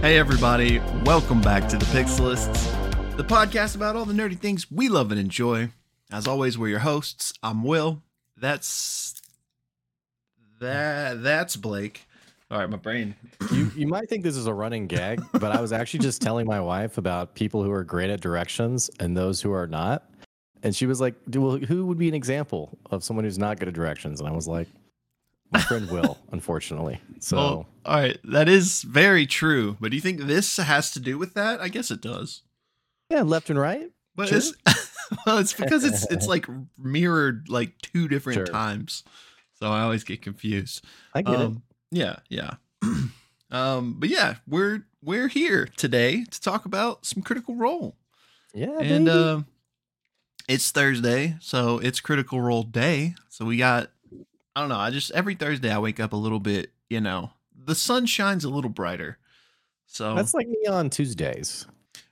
Hey, everybody, welcome back to the Pixelists, the podcast about all the nerdy things we love and enjoy. As always, we're your hosts. I'm Will. That's that. That's Blake. All right, my brain. You you might think this is a running gag, but I was actually just telling my wife about people who are great at directions and those who are not. And she was like, well, who would be an example of someone who's not good at directions? And I was like, my friend Will, unfortunately. So Well, all right, that is very true. But do you think this has to do with that? I guess it does. yeah, left and right. But Sure. it's well, it's because it's it's like mirrored like two different Sure. times, so I always get confused. I get it. Um, yeah, yeah. um, but yeah, we're we're here today to talk about some Critical Role, Yeah, and baby. uh, it's Thursday, so it's Critical Role Day. So we got, I don't know, I just every Thursday I wake up a little bit, you know, the sun shines a little brighter. So that's like me on Tuesdays.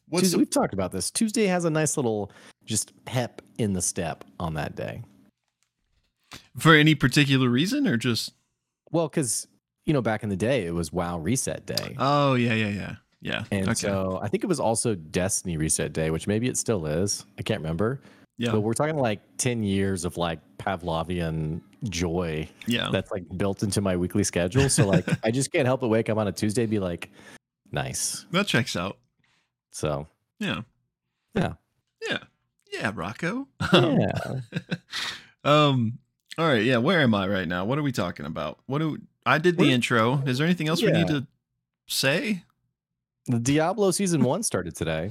what's Tuesday, the- we've talked about this. Tuesday has a nice little just pep in the step on that day. for any particular reason or just? Well, because you know, back in the day, it was WoW Reset Day. Oh yeah, yeah, yeah, yeah. And okay. so I think it was also Destiny Reset Day, which maybe it still is. I can't remember. yeah, But we're talking like 10 years of like Pavlovian joy yeah. that's like built into my weekly schedule. So like I just can't help but wake up on a Tuesday and be like, nice. That checks out. So Yeah. Yeah. Yeah. Yeah, Rocco. yeah. um all right, yeah, where am I right now? What are we talking about? What do I did the We're- intro. Is there anything else we need to say? the Diablo season one started today.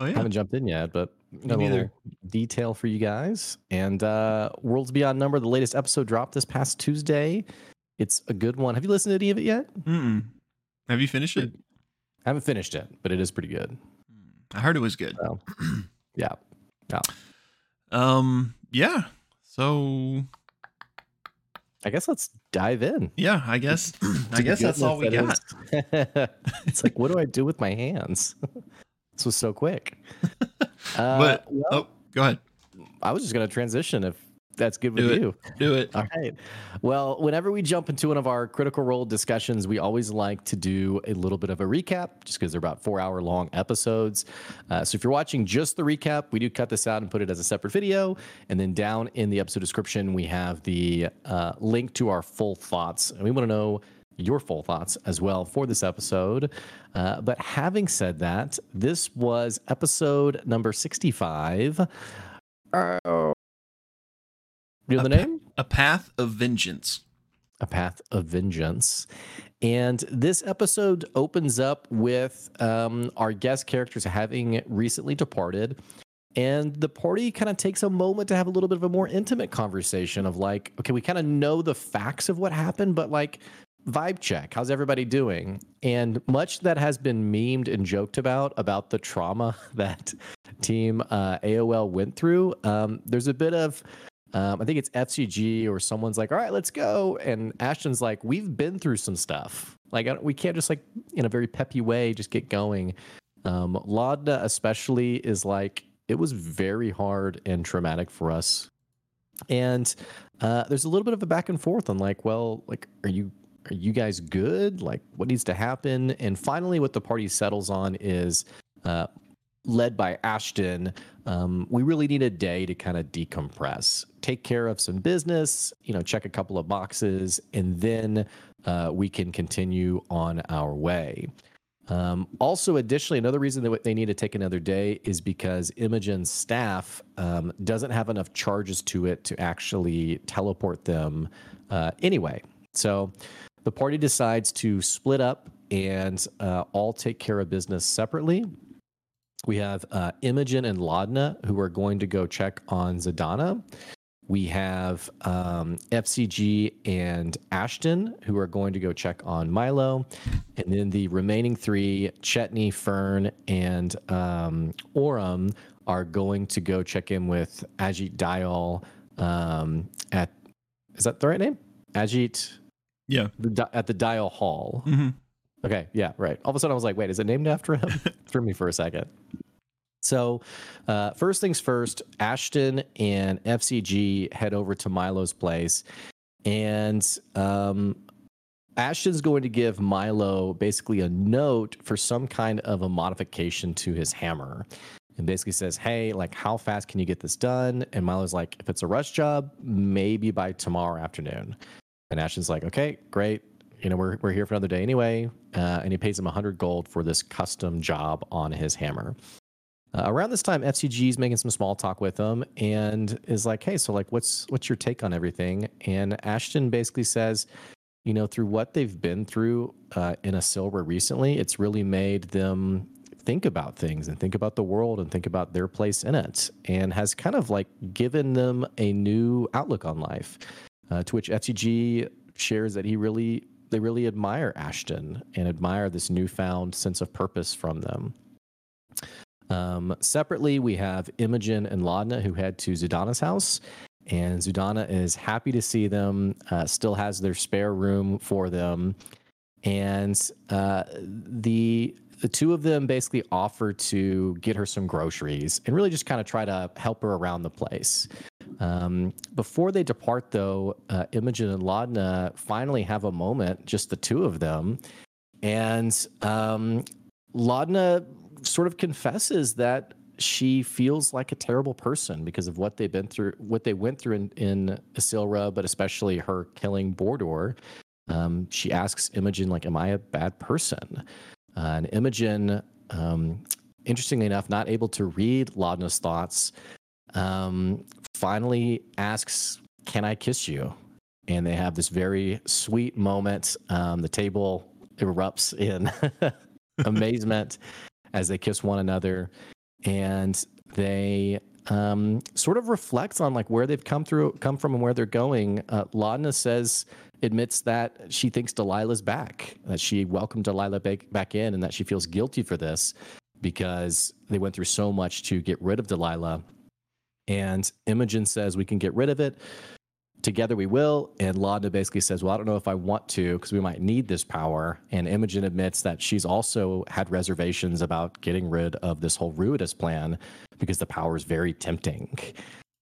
Oh yeah. I haven't jumped in yet, but got a neither. detail for you guys. And uh Worlds Beyond Number, the latest episode dropped this past Tuesday. It's a good one. Have you listened to any of it yet? Mm-mm. Have you finished it? I haven't finished it, but it is pretty good. I heard it was good. So, yeah. Um yeah. So I guess let's dive in. yeah, I guess I guess that's all we goodness got. it's like, what do I do with my hands? this was so quick. Uh, But- well, Oh, go ahead. I was just going to transition if that's good with Do you. Do it. All right. Well, whenever we jump into one of our critical role discussions, we always like to do a little bit of a recap just because they're about four hour long episodes. Uh, so if you're watching just the recap, we do cut this out and put it as a separate video. And then down in the episode description, we have the uh, link to our full thoughts. And we want to know your full thoughts as well for this episode. Uh, but having said that, this was episode number 65. Oh. You know the A pa- name? A path of vengeance. A Path of Vengeance. And this episode opens up with um, our guest characters having recently departed. And the party kind of takes a moment to have a little bit of a more intimate conversation of like, okay, we kind of know the facts of what happened, but like, vibe check. How's everybody doing? And much that has been memed and joked about, about the trauma that team uh, AOL went through. Um, there's a bit of, um, I think it's FCG or someone's like, all right, let's go. And Ashton's like, we've been through some stuff. Like, we can't just like in a very peppy way just get going. Um, Laudna especially is like, it was very hard and traumatic for us. And uh, there's a little bit of a back and forth on like, well, like, are you are you guys good? Like, what needs to happen? And finally, what the party settles on is uh, led by Ashton. Um, we really need a day to kind of decompress, take care of some business, you know, check a couple of boxes, and then uh, we can continue on our way. Um, also, additionally, another reason that they need to take another day is because Imogen's staff um, doesn't have enough charges to it to actually teleport them uh, anyway. So the party decides to split up and uh, all take care of business separately. We have uh, Imogen and Laudna who are going to go check on Zhudanna. We have um, FCG and Ashton who are going to go check on Milo. And then the remaining three, Chetney, Fearne, and um, Orym, are going to go check in with Ajit Dial um, at, is that the right name? Ajit Yeah. the, at the Dial Hall. hmm Okay, yeah, right. All of a sudden, I was like, "Wait, is it named after him?" Threw me for a second. So, uh, first things first, Ashton and FCG head over to Milo's place, and um, Ashton's going to give Milo basically a note for some kind of a modification to his hammer. And basically says, Hey, like, how fast can you get this done? And Milo's like, If it's a rush job, maybe by tomorrow afternoon. And Ashton's like, Okay, great. You know, we're, we're here for another day anyway. Uh, and he pays him 100 gold for this custom job on his hammer. Uh, around this time, FCG is making some small talk with him and is like, "Hey, so like, what's what's your take on everything?" And Ashton basically says, "You know, through what they've been through uh, in Issylra recently, it's really made them think about things and think about the world and think about their place in it, and has kind of like given them a new outlook on life." Uh, to which FCG shares that he really they really admire Ashton and admire this newfound sense of purpose from them. Um, separately, we have Imogen and Laudna who head to Zhudanna's house. And Zhudanna is happy to see them, uh, still has their spare room for them. And uh, the the two of them basically offer to get her some groceries and really just kind of try to help her around the place. Um, before they depart, though, uh, Imogen and Laudna finally have a moment, just the two of them. And um, Laudna sort of confesses that she feels like a terrible person because of what they've been through, what they went through in, in Issylra, but especially her killing Bor'dor. Um, she asks Imogen, like, am I a bad person? Uh, and Imogen, um, interestingly enough, not able to read Laudna's thoughts, um, finally asks, can I kiss you? And they have this very sweet moment. Um, the table erupts in amazement as they kiss one another and they um, sort of reflect on like where they've come through come from and where they're going uh, laudna says admits that she thinks delilah's back that she welcomed delilah back, back in and that she feels guilty for this because they went through so much to get rid of delilah and imogen says we can get rid of it together we will. And Laudna basically says, Well, I don't know if I want to because we might need this power. And Imogen admits that she's also had reservations about getting rid of this whole Ruidus plan because the power is very tempting.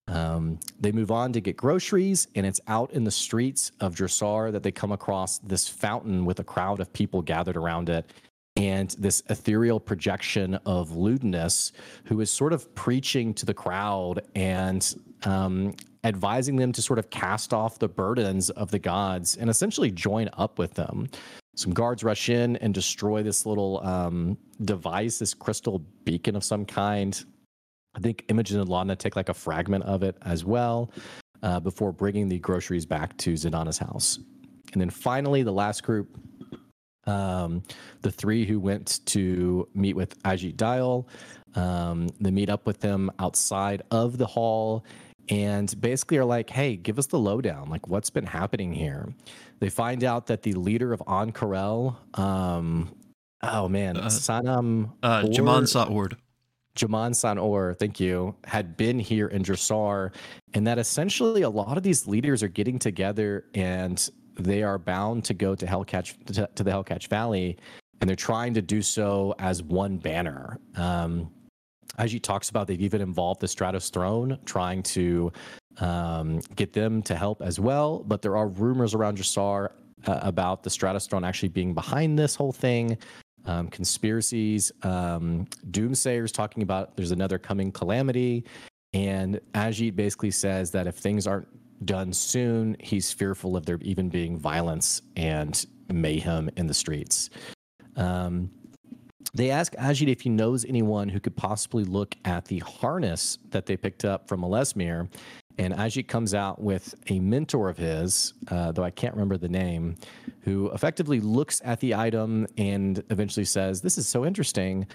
Um, they move on to get groceries, and it's out in the streets of Jrusar that they come across this fountain with a crowd of people gathered around it. And this ethereal projection of Ludinus, who is sort of preaching to the crowd and um, advising them to sort of cast off the burdens of the gods and essentially join up with them. Some guards rush in and destroy this little um, device, this crystal beacon of some kind. I think Imogen and Laudna take like a fragment of it as well uh, before bringing the groceries back to Zhudanna's house. And then finally, the last group, um, the three who went to meet with Ajit Dial, um, they meet up with them outside of the hall and basically are like, hey, give us the lowdown. Like, what's been happening here? They find out that the leader of Ahn'Qorel, um, oh man, uh, Sanam. Uh, Jaman Sa'ord. Jaman Sanor, thank you, had been here in Jrusar, and that essentially a lot of these leaders are getting together and they are bound to go to Hellcatch to, to the Hellcatch Valley, and they're trying to do so as one banner. Um, Ajit talks about they've even involved the Stratos Throne, trying to um, get them to help as well. But there are rumors around Jrusar uh, about the Stratos Throne actually being behind this whole thing. Um, conspiracies, um, doomsayers talking about there's another coming calamity. And Ajit basically says that if things aren't done soon, he's fearful of there even being violence and mayhem in the streets. Um, they ask Ajit if he knows anyone who could possibly look at the harness that they picked up from Alesmir. And Ajit comes out with a mentor of his, uh, though I can't remember the name, who effectively looks at the item and eventually says, This is so interesting.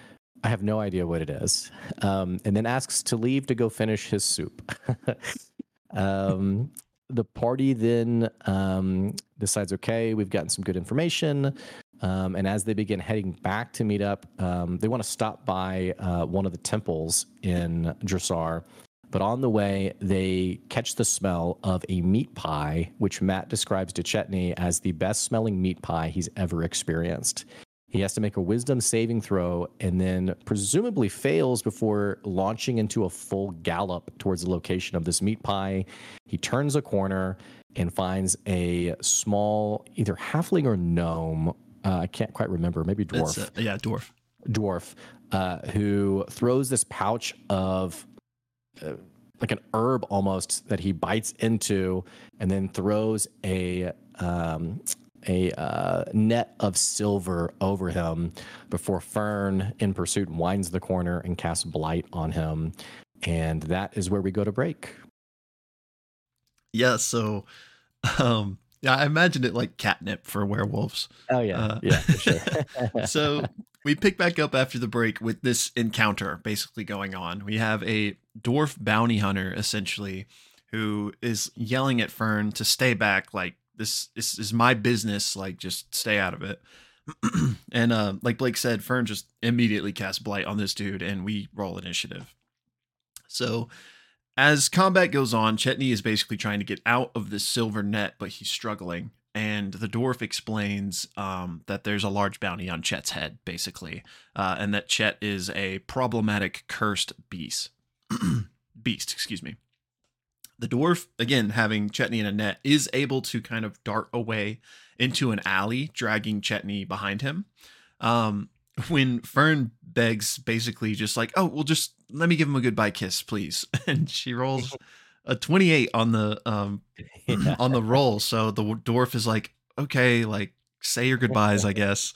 I have no idea what it is. Um, and then asks to leave to go finish his soup. um, the party then um, decides, okay, we've gotten some good information. Um, and as they begin heading back to meet up, um, they want to stop by uh, one of the temples in Jrusar. But on the way, they catch the smell of a meat pie, which Matt describes to Chetney as the best smelling meat pie he's ever experienced. He has to make a wisdom saving throw and then presumably fails before launching into a full gallop towards the location of this meat pie. He turns a corner and finds a small, either halfling or gnome. Uh, I can't quite remember, maybe dwarf. A- yeah, dwarf. dwarf uh, who throws this pouch of uh, like an herb almost that he bites into and then throws a um, a uh, net of silver over him before Fearne in pursuit winds the corner and casts blight on him and that is where we go to break Yeah, so um yeah, I imagine it like catnip for werewolves. oh yeah Uh, yeah for sure so we pick back up after the break with this encounter basically going on. We have a dwarf bounty hunter essentially who is yelling at Fearne to stay back, like this, this is my business, like just stay out of it. and uh, like Blake said, Fearne just immediately casts blight on this dude, and we roll initiative. So as combat goes on, Chetney is basically trying to get out of this silver net, but he's struggling. And the dwarf explains um, that there's a large bounty on Chet's head, basically, uh, and that Chet is a problematic cursed beast. beast, excuse me. The dwarf, again, having Chetney in a net, is able to kind of dart away into an alley, dragging Chetney behind him. Um, when Fearne begs, basically, just like, oh, well, just let me give him a goodbye kiss, please. And she rolls a 28 on the um, Yeah. on the roll. So the dwarf is like, okay, like say your goodbyes, I guess.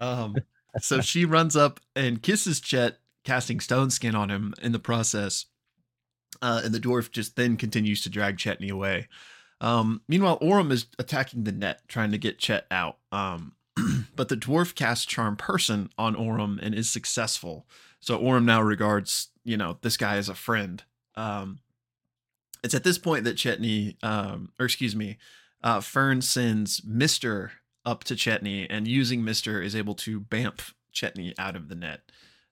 Um, so she runs up and kisses Chet, casting stone skin on him in the process. Uh, and the dwarf just then continues to drag Chetney away. Um, meanwhile, Orym is attacking the net, trying to get Chet out. Um, but the dwarf casts Charm Person on Orym and is successful. So Orym now regards, you know, this guy as a friend. Um, it's at this point that Chetney, um, or excuse me, uh, Fearne sends Mister up to Chetney, and using Mister is able to bamf Chetney out of the net.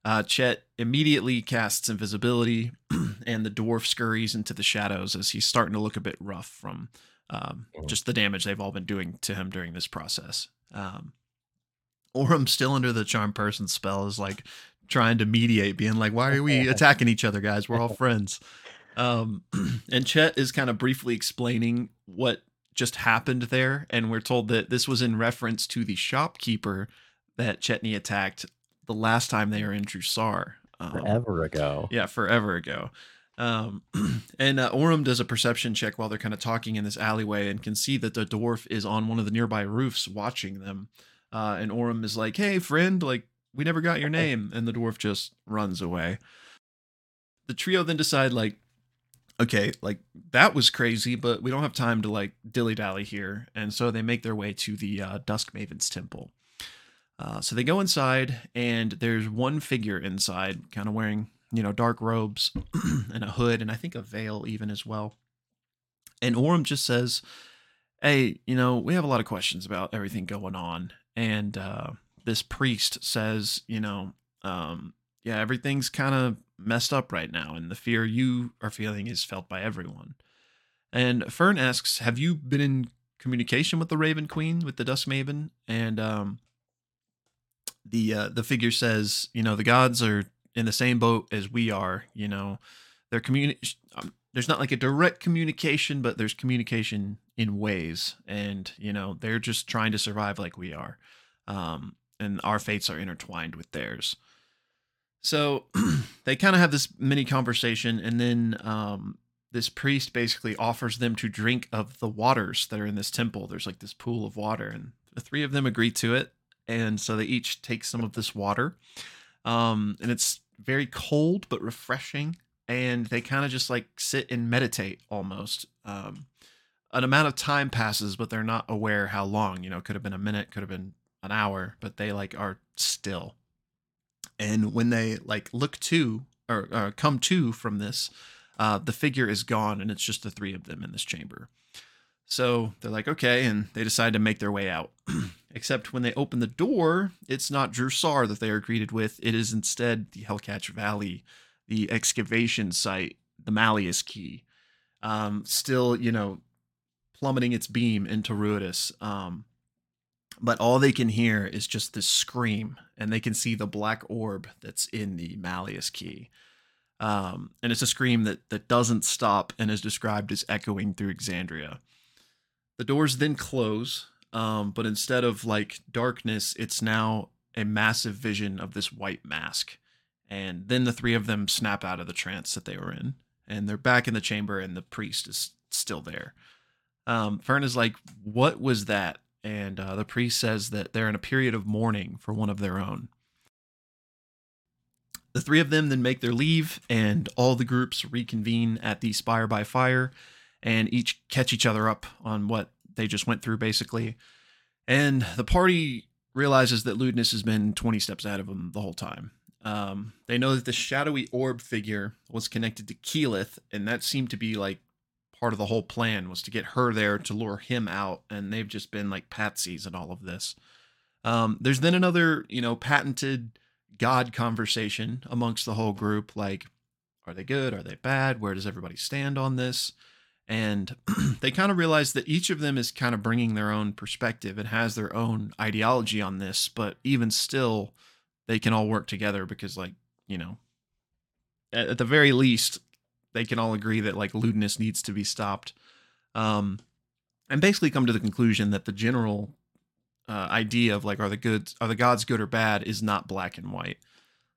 Uh, Chet immediately casts invisibility, and the dwarf scurries into the shadows as he's starting to look a bit rough from um, Mhm. just the damage they've all been doing to him during this process. Um, Orym, still under the charm person spell, is like trying to mediate, being like, "Why are we attacking each other, guys? We're all friends." Um, and Chet is kind of briefly explaining what just happened there, and we're told that this was in reference to the shopkeeper that Chetney attacked the last time they were in Jrusar. Um, forever ago yeah, forever ago. Um, and uh, Orym does a perception check while they're kind of talking in this alleyway and can see that the dwarf is on one of the nearby roofs watching them. Uh, and Orym is like, "Hey, friend, like we never got your name," and the dwarf just runs away. The trio then decide, like, okay, like that was crazy, but we don't have time to like dilly dally here, and so they make their way to the uh, Dusk Maven's temple. Uh, so they go inside, and there's one figure inside, kind of wearing, you know, dark robes and a hood, and I think a veil even as well. And Orym just says, "Hey, you know, we have a lot of questions about everything going on." And uh, this priest says, "You know, um, yeah, everything's kind of messed up right now, and the fear you are feeling is felt by everyone." And Fearne asks, "Have you been in communication with the Raven Queen, with the Dusk Maven?" And um, the uh, the figure says, you know, the gods are in the same boat as we are. You know, they're communi- um, There's not like a direct communication, but there's communication in ways, and you know, they're just trying to survive like we are, um, and our fates are intertwined with theirs. So they kind of have this mini conversation, and then um, this priest basically offers them to drink of the waters that are in this temple. There's like this pool of water, and the three of them agree to it and so they each take some of this water um and it's very cold but refreshing and they kind of just like sit and meditate almost um an amount of time passes but they're not aware how long you know could have been a minute could have been an hour but they like are still. And when they like look to or, or come to from this uh the figure is gone and it's just the three of them in this chamber so they're like, okay, and they decide to make their way out. Except when they open the door, it's not Jrusar that they are greeted with. It is instead the Hellcatch Valley, the excavation site, the Malleus Key. Um, still, you know, plummeting its beam into Ruidus. Um, but all they can hear is just this scream, and they can see the black orb that's in the Malleus Key. Um, and it's a scream that that doesn't stop and is described as echoing through Exandria. The doors then close, um, but instead of like darkness, it's now a massive vision of this white mask. And then the three of them snap out of the trance that they were in, and they're back in the chamber, and the priest is still there. Um, Fearne is like, "What was that?" And uh, the priest says that they're in a period of mourning for one of their own. The three of them then make their leave, and all the groups reconvene at the Spire by Fire, and each catch each other up on what they just went through, basically. And the party realizes that Ludinus has been 20 steps ahead of them the whole time. Um, they know that the shadowy orb figure was connected to Keyleth, and that seemed to be like part of the whole plan was to get her there to lure him out, and they've just been like patsies in all of this. Um, there's then another, you know, patented God conversation amongst the whole group, like, are they good? Are they bad? Where does everybody stand on this? And they kind of realize that each of them is kind of bringing their own perspective and has their own ideology on this, but even still, they can all work together because, like, you know, at, at the very least, they can all agree that like Ludinus needs to be stopped. Um, and basically come to the conclusion that the general uh, idea of like are the good are the gods good or bad is not black and white.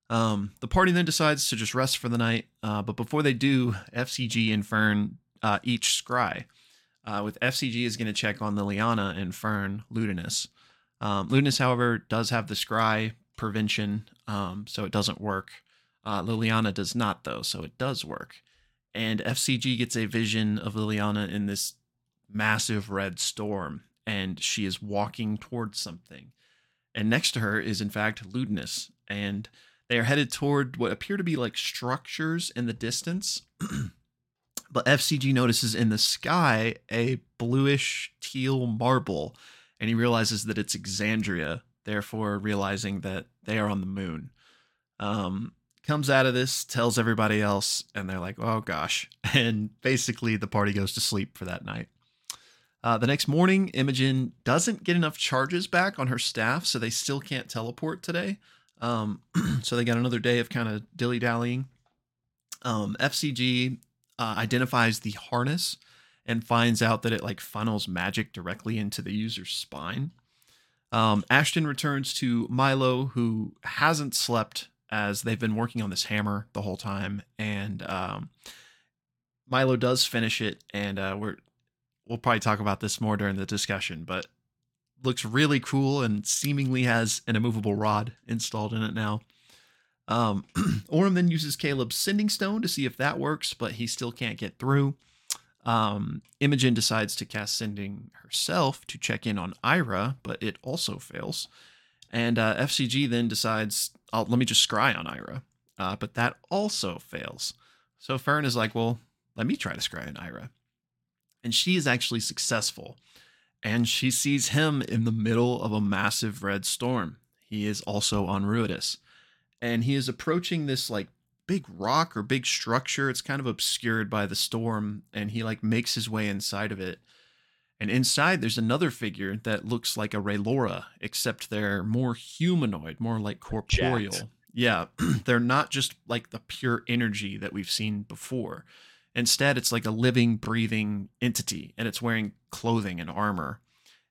Um, the party then decides to just rest for the night, uh, but before they do, FCG and Fearne uh, each scry. Uh, with FCG is going to check on Liliana and Fearne Ludinus. Um, Ludinus, however, does have the scry prevention, um, so it doesn't work. Uh, Liliana does not, though, so it does work and FCG gets a vision of Liliana in this massive red storm, and she is walking towards something. And next to her is, in fact, Ludinus, and they are headed toward what appear to be like structures in the distance. but FCG notices in the sky a bluish teal marble, and he realizes that it's Exandria, therefore realizing that they are on the moon. Um, comes out of this, tells everybody else, and they're like, oh gosh. And basically, the party goes to sleep for that night. Uh, the next morning, Imogen doesn't get enough charges back on her staff, so they still can't teleport today. Um, so they got another day of kind of dilly dallying. Um, FCG uh, identifies the harness and finds out that it like funnels magic directly into the user's spine. Um, Ashton returns to Milo, who hasn't slept as they've been working on this hammer the whole time, and um, Milo does finish it, and uh, we're we'll probably talk about this more during the discussion, but looks really cool and seemingly has an immovable rod installed in it now. Um, Orym then uses Caleb's sending stone to see if that works, but he still can't get through. Um, Imogen decides to cast sending herself to check in on Ira, but it also fails. And uh, FCG then decides, let me just scry on Ira. Uh, but that also fails. So Fearne is like, well, let me try to scry on Ira. And she is actually successful. And she sees him in the middle of a massive red storm. He is also on Ruidus. And he is approaching this like big rock or big structure. It's kind of obscured by the storm. And he like makes his way inside of it and inside, there's another figure that looks like a Raylora, except they're more humanoid, more like corporeal. Jacked. Yeah, they're not just like the pure energy that we've seen before. Instead, it's like a living, breathing entity, and it's wearing clothing and armor.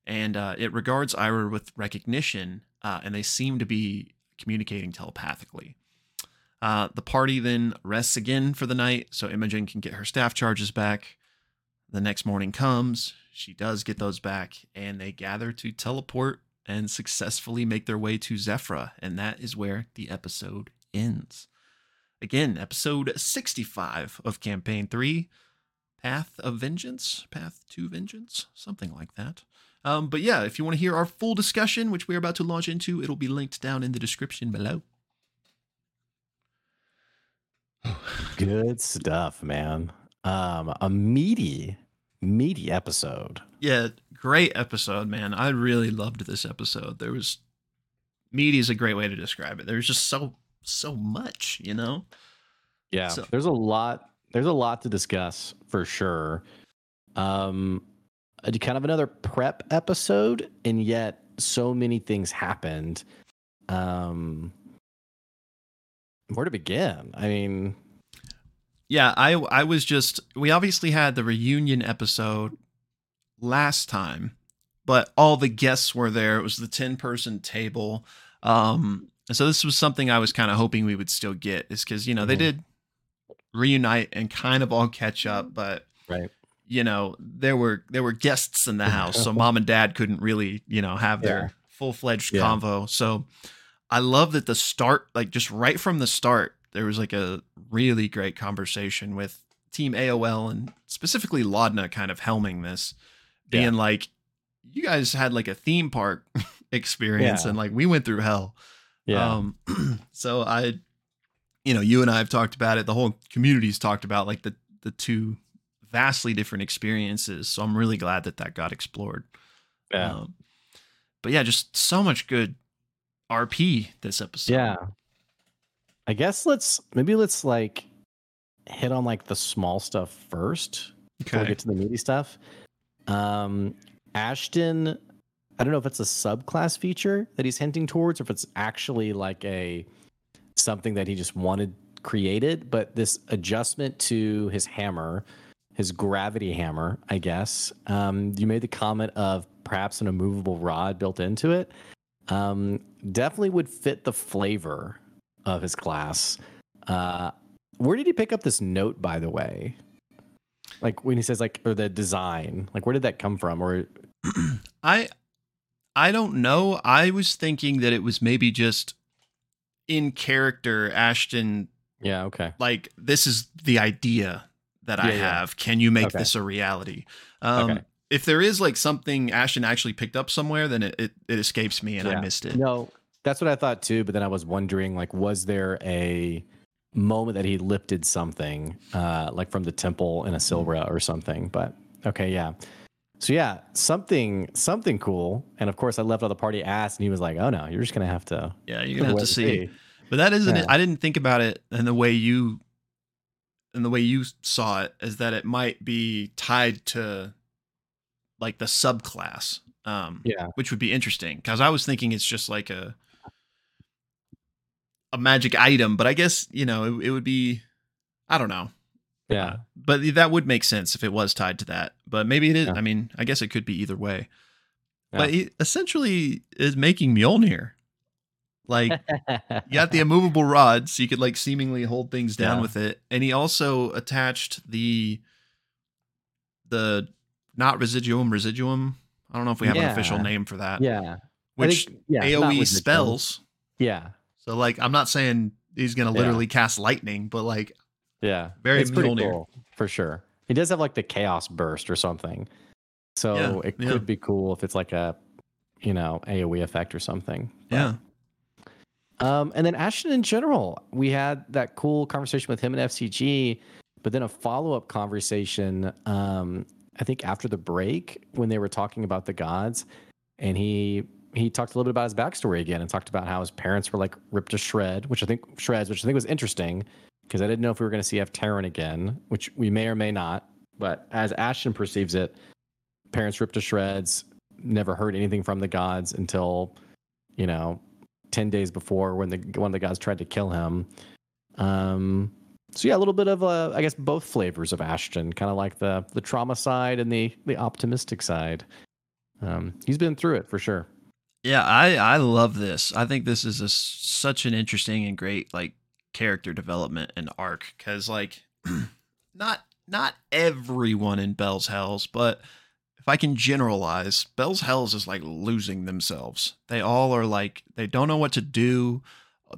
And uh, it regards Ira with recognition, uh, and they seem to be communicating telepathically. Uh, the party then rests again for the night, so Imogen can get her staff charges back. The next morning comes, she does get those back, and they gather to teleport and successfully make their way to Zephrah, and that is where the episode ends. Again, episode 65 of Campaign 3 Path of Vengeance, Path to Vengeance, something like that. Um, but yeah, if you want to hear our full discussion, which we're about to launch into, it'll be linked down in the description below. Good stuff, man. Um, a meaty meaty episode. Yeah, great episode, man. I really loved this episode. There was meaty is a great way to describe it. There's just so so much, you know. Yeah, so. there's a lot. There's a lot to discuss for sure. Um, kind of another prep episode, and yet so many things happened. Um, where to begin? I mean, yeah, I I was just we obviously had the reunion episode last time, but all the guests were there. It was the 10 person table. Um, and so this was something I was kind of hoping we would still get, is because, you know, they Mhm. did reunite and kind of all catch up, but Right. You know there were there were guests in the house so mom and dad couldn't really you know have their Yeah. full-fledged Yeah. convo so i love that the start like just right from the start there was like a really great conversation with team aol and specifically laudna kind of helming this Yeah. being like you guys had like a theme park experience Yeah. and like we went through hell Yeah. um, so I, you know, you and I have talked about it. The whole community's talked about like the the two vastly different experiences. So I'm really glad that that got explored. yeah. Um, but yeah, just so much good RP this episode. Yeah. I guess let's maybe let's like hit on like the small stuff first before we get to the meaty stuff. Um Ashton, I don't know if it's a subclass feature that he's hinting towards or if it's actually like a something that he just wanted created, but this adjustment to his hammer, his gravity hammer, I guess. Um, you made the comment of perhaps an immovable rod built into it. Um, definitely would fit the flavor of his class. Uh, where did he pick up this note, by the way? Like when he says like or the design, like where did that come from? Or I I don't know. I was thinking that it was maybe just in character Ashton yeah, okay, like this is the idea that I Yeah, yeah. have. Can you make Okay. this a reality? Um, Okay. If there is like something Ashton actually picked up somewhere, then it, it, it escapes me and I missed it. No, that's what I thought too. But then I was wondering, like, was there a moment that he lifted something, uh, like from the temple in Issylra or something? But okay, yeah. So yeah, something something cool. And of course, I left all the party asked, and he was like, "Oh no, you're just gonna have to." Yeah, you're gonna have to and see. But that isn't it. Yeah. I didn't think about it in the way you in the way you saw it, is that it might be tied to like the subclass. Um Yeah, which would be interesting because I was thinking it's just like a a magic item, but I guess you know it, it would be I don't know, yeah, but that would make sense if it was tied to that. But maybe it is. Yeah. I mean, I guess it could be either way. Yeah. But essentially is making Mjolnir. Like you got the immovable rod, so you could like seemingly hold things down Yeah. with it, and he also attached the the not residuum residuum. I don't know if we have an official name for that. yeah. Which think- yeah, AOE spells. Yeah, So like I'm not saying he's gonna Yeah. literally cast lightning, but like yeah. Very it's pretty cool for sure. He does have like the chaos burst or something, so Yeah, it yeah. could be cool if it's like a, you know, AOE effect or something. But- yeah. Um, and then Ashton in general, we had that cool conversation with him and FCG, but then a follow up conversation. Um, I think after the break when they were talking about the gods, and he he talked a little bit about his backstory again and talked about how his parents were like ripped to shred, which I think shreds, which I think was interesting because I didn't know if we were going to see F Terran again, which we may or may not. But as Ashton perceives it, parents ripped to shreds, never heard anything from the gods until, you know, 10 days before when the one of the guys tried to kill him. Um, so yeah, a little bit of uh, I guess both flavors of Ashton, kind of like the the trauma side and the the optimistic side. Um, he's been through it for sure. Yeah, I I love this. I think this is a, such an interesting and great like character development and arc cuz like not not everyone in Bell's Hells, but if I can generalize, Bell's Hells is like losing themselves. They all are like they don't know what to do.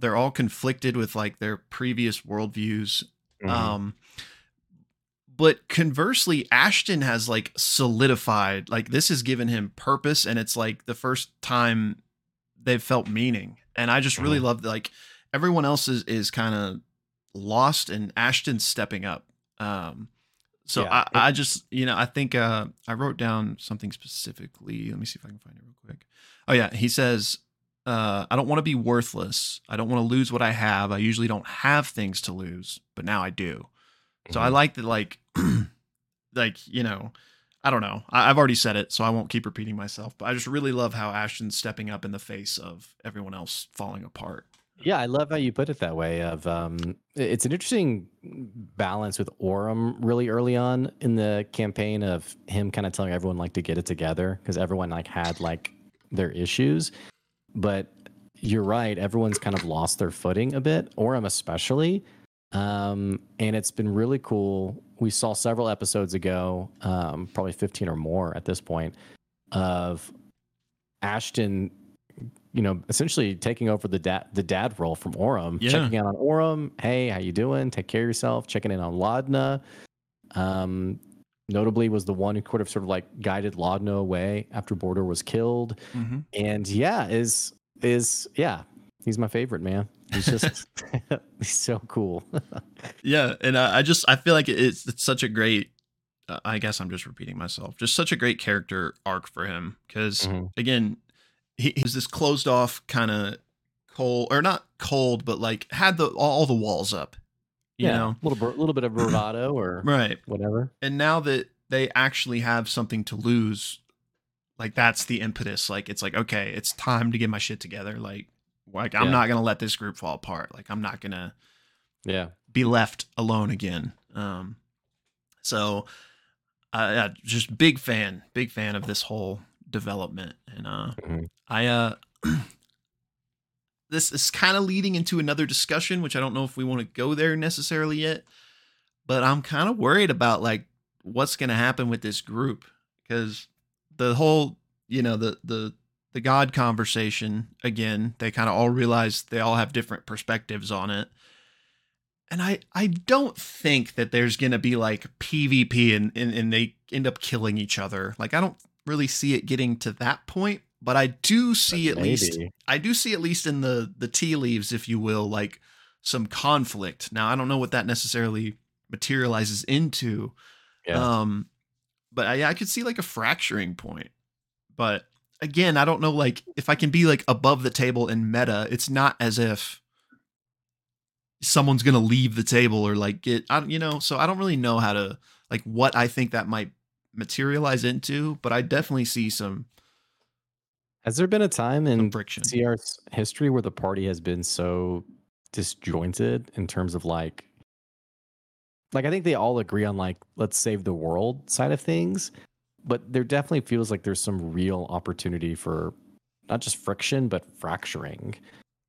They're all conflicted with like their previous worldviews Mm-hmm. Um, but conversely, Ashton has like solidified, like this has given him purpose, and it's like the first time they've felt meaning. And I just really Mhm. love like everyone else is is kind of lost, and Ashton's stepping up. Um, so Yeah, I, I just you know I think uh I wrote down something specifically. Let me see if I can find it real quick. Oh yeah, he says uh, I don't want to be worthless. I don't want to lose what I have. I usually don't have things to lose, but now I do. So I Mhm. like that, like, like you know, I don't know. I, I've already said it, so I won't keep repeating myself. But I just really love how Ashton's stepping up in the face of everyone else falling apart. Yeah, I love how you put it that way. Of um, it's an interesting balance with Orym really early on in the campaign of him kind of telling everyone like to get it together because everyone like had like their issues, but you're right, everyone's kind of lost their footing a bit. Orym especially, um, and it's been really cool. We saw several episodes ago, um, probably 15 or more at this point, of Ashton you know, essentially taking over the dad the dad role from Orym, Yeah. checking out on Orym. Hey, how you doing? Take care of yourself. Checking in on Laudna. Um, notably, was the one who could have sort of like guided Laudna away after Bor'dor was killed. Mm-hmm. And yeah, is is yeah, he's my favorite man. He's just he's so cool. Yeah, and uh, I just I feel like it's it's such a great. Uh, I guess I'm just repeating myself. Just such a great character arc for him because Mhm. again, he, he was this closed off kind of cold or not cold, but like had the all the walls up. You yeah, know, a little bit, little bit of bravado or right? whatever. And now that they actually have something to lose, like that's the impetus. Like it's like okay, it's time to get my shit together. Like like I'm Yeah. not gonna let this group fall apart. Like I'm not gonna Yeah, be left alone again. Um, so, uh, just big fan, big fan of this whole development, and uh, Mhm. I uh, this is kind of leading into another discussion, which I don't know if we want to go there necessarily yet, but I'm kind of worried about like what's going to happen with this group because the whole, you know, the the the God conversation again, they kind of all realize they all have different perspectives on it and I I don't think that there's gonna be like PvP and, and and they end up killing each other. Like I don't really see it getting to that point, but I do see at least I do see at least in the the tea leaves, if you will, like some conflict. Now I don't know what that necessarily materializes into. Yeah. Um but I, I could see like a fracturing point. But again, I don't know like if I can be like above the table in meta, it's not as if someone's gonna leave the table or like get I you know so I don't really know how to like what I think that might materialize into but I definitely see some, Has there been a time in friction CR's history where the party has been so disjointed in terms of like like I think they all agree on like let's save the world side of things, but there definitely feels like there's some real opportunity for not just friction but fracturing.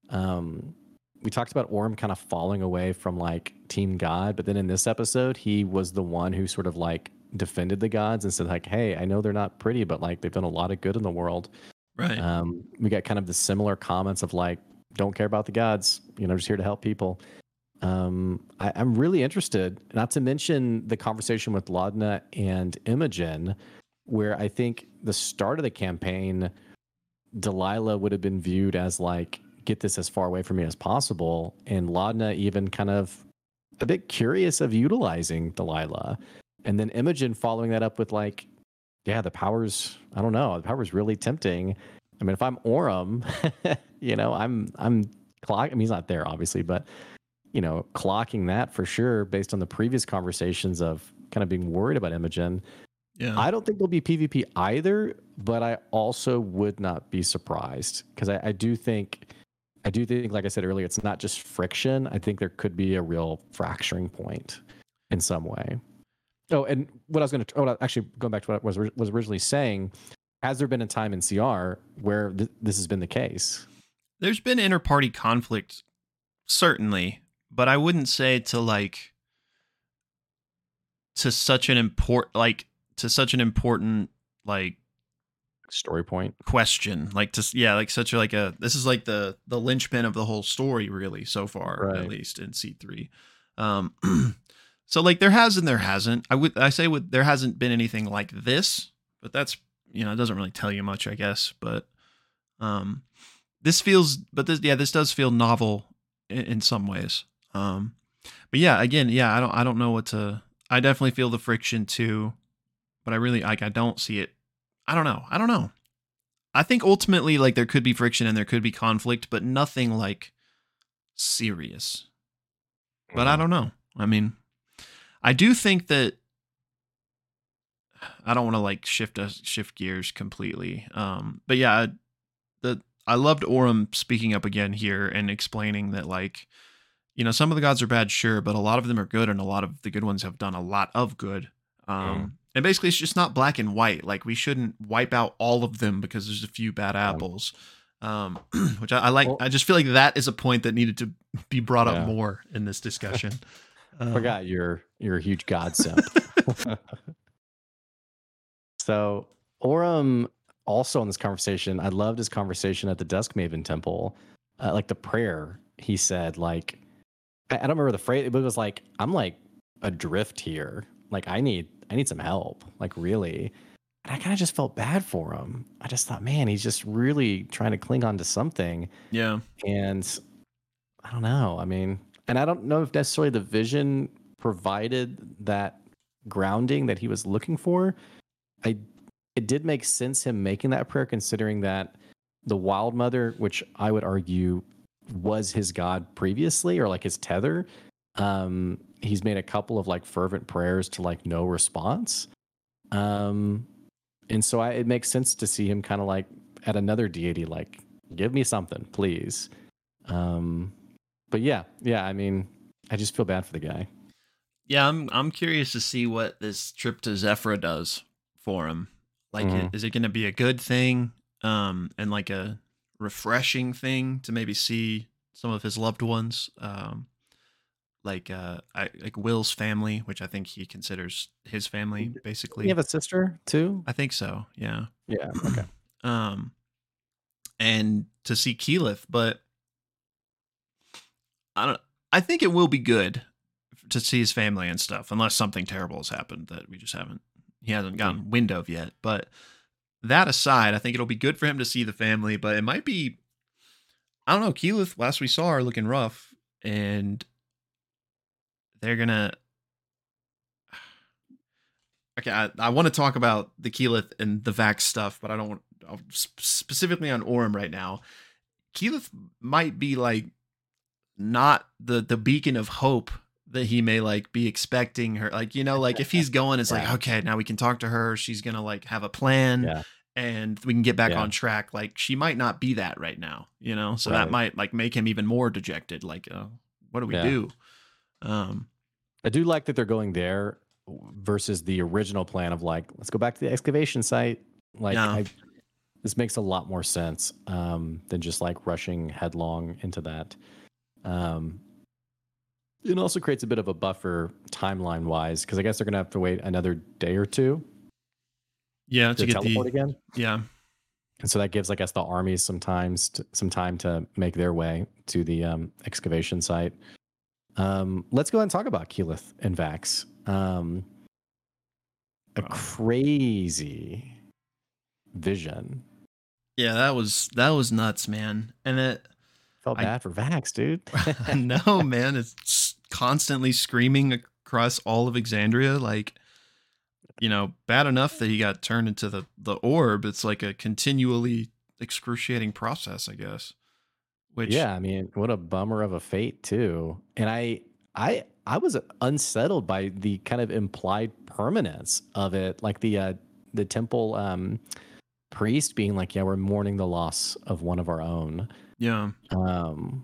Um we talked about Orym kind of falling away from like Team God, but then in this episode, he was the one who sort of like defended the gods and said like, "Hey, I know they're not pretty, but like they've done a lot of good in the world." right Um, we got kind of the similar comments of like, don't care about the gods, you know, just here to help people. Um, I, I'm really interested, not to mention the conversation with Laudna and Imogen, where I think the start of the campaign, Delilah would have been viewed as like, get this as far away from me as possible. And Laudna even kind of a bit curious of utilizing Delilah. And then Imogen following that up with like, yeah, the powers, I don't know, the power's really tempting. I mean, if I'm Orym, you know, I'm I'm clock. I mean, he's not there, obviously, but you know, clocking that for sure, based on the previous conversations of kind of being worried about Imogen. yeah I don't think there'll be PvP either, but I also would not be surprised because I, I do think, I do think, like I said earlier, it's not just friction. I think there could be a real fracturing point in some way. Oh, and what I was going to, oh, actually, going back to what I was was originally saying, has there been a time in CR where th- this has been the case? there's been inter-party conflict certainly but i wouldn't say to like to such an important like to such an important like Story point. question like to yeah like such a like a this is like the the linchpin of the whole story really so far Right. at least in c3 um so like there has and there hasn't. I would i say with there hasn't been anything like this but that's you know it doesn't really tell you much i guess but um this feels but this yeah this does feel novel in, in some ways. Um but yeah again yeah i don't i don't know what to i definitely feel the friction too but i really like i don't see it. I don't know. I don't know. I think ultimately like there could be friction and there could be conflict but nothing like serious. But I don't know. I mean, I do think that I don't want to like shift us shift gears completely. Um, but yeah, the I loved Orym speaking up again here and explaining that like, you know, some of the gods are bad, sure, but a lot of them are good, and a lot of the good ones have done a lot of good. Um, and basically, it's just not black and white. Like we shouldn't wipe out all of them because there's a few bad apples. Um, which I, I like. Well- I just feel like that is a point that needed to be brought Yeah. up more in this discussion. Um, Forgot you're you're a huge godsend. so Orym also in this conversation, I loved his conversation at the Dusk Maven Temple. Uh, like the prayer, he said, like I, I don't remember the phrase, but it was like, I'm like adrift here. Like I need I need some help. Like really. And I kind of just felt bad for him. I just thought, man, he's just really trying to cling on to something. Yeah. And I don't know. I mean, and I don't know if necessarily the vision provided that grounding that he was looking for. I it did make sense him making that prayer considering that the wild mother, which I would argue was his god previously or like his tether, um he's made a couple of like fervent prayers to like no response. Um and so I, it makes sense to see him kind of like at another deity like give me something please um but yeah yeah i mean i just feel bad for the guy Yeah, I'm I'm curious to see what this trip to Zephrah does for him. Like, Mhm. is it going to be a good thing, um, and like a refreshing thing to maybe see some of his loved ones, um, like uh, I, like Will's family, which I think he considers his family, basically. you have a sister too I think so. Yeah. yeah okay um, and to see Keyleth, but I don't. I think it will be good to see his family and stuff, unless something terrible has happened that we just haven't. He hasn't gotten wind of yet. But that aside, I think it'll be good for him to see the family. But it might be. I don't know. Keyleth, last we saw, are looking rough, and they're gonna. Okay, I, I want to talk about the Keyleth and the Vax stuff, but I don't want I'll specifically on Orym right now. Keyleth might be like not the the beacon of hope that he may like be expecting her. Like you know, like if he's going, it's like okay, now we can talk to her. She's gonna like have a plan, Yeah. and we can get back Yeah. on track. Like she might not be that right now, you know. So that might like make him even more dejected. Like, uh, what do we Yeah. do? Um, i do like that they're going there versus the original plan of like let's go back to the excavation site like Yeah. I, this makes a lot more sense um than just like rushing headlong into that um it also creates a bit of a buffer timeline wise because i guess they're gonna have to wait another day or two yeah, to to get teleport the again yeah, and so that gives i guess the armies sometimes to, some time to make their way to the um, excavation site um, let's go ahead and talk about keyleth and vax um, a Wow. crazy vision yeah. That was that was nuts, man. And it felt I- bad for vax dude no, man, it's constantly screaming across all of Exandria. Like, you know, bad enough that he got turned into the the orb. It's like a continually excruciating process, I guess. Which, yeah i mean what a bummer of a fate too and i i i was unsettled by the kind of implied permanence of it like the uh the temple um priest being like yeah we're mourning the loss of one of our own yeah, um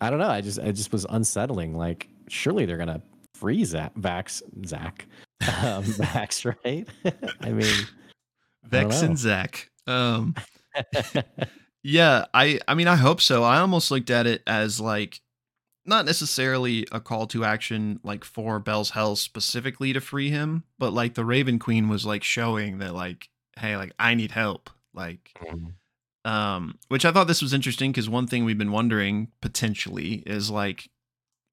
i don't know i just i just was unsettling like surely they're gonna free zach vax zach um vax right i mean I Vex know. and Zach. Um, yeah, I I mean, I hope so. I almost looked at it as like not necessarily a call to action like for Bell's Hell specifically to free him, but like the Raven Queen was like showing that like, hey, like I need help. Like um which I thought this was interesting because one thing we've been wondering potentially is like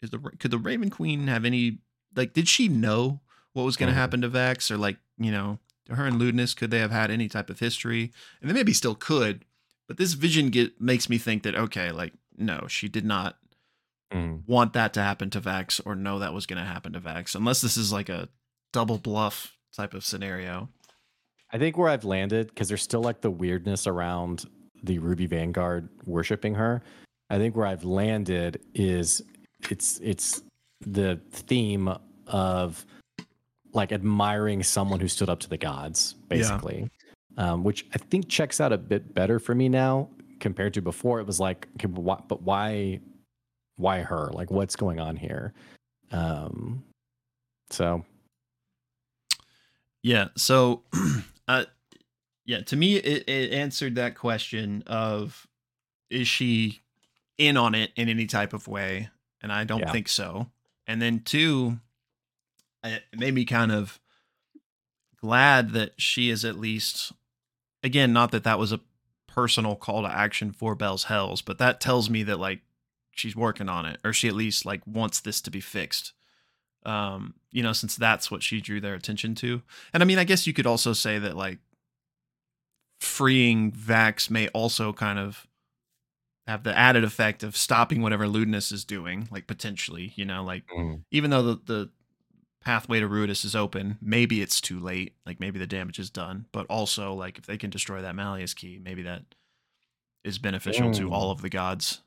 is the could the Raven Queen have any like did she know what was going to Mhm. happen to Vex or like, you know, to her and Ludinus could they have had any type of history? And they maybe still could, but this vision get makes me think that okay, like no, she did not Mm. want that to happen to Vax or know that was going to happen to Vax unless this is like a double bluff type of scenario. I think where I've landed, because there's still like the weirdness around the Ruby Vanguard worshiping her. I think where I've landed is it's it's the theme of like admiring someone who stood up to the gods, Yeah. basically. um, which I think checks out a bit better for me now compared to before. It was like, okay, but why, but why, why her? Like, what's going on here? Um, so Yeah. So, uh, yeah, to me, it, it answered that question of is she in on it in any type of way? And I don't Yeah. think so. And then two, it made me kind of glad that she is at least, again, not that that was a personal call to action for Bell's Hells, but that tells me that like she's working on it, or she at least like wants this to be fixed um you know since that's what she drew their attention to and i mean i guess you could also say that like freeing vax may also kind of have the added effect of stopping whatever Ludinus is doing like potentially you know like even though the, the pathway to Ruidus is open maybe it's too late like maybe the damage is done but also like if they can destroy that malleus key maybe that is beneficial to Mm. all of the gods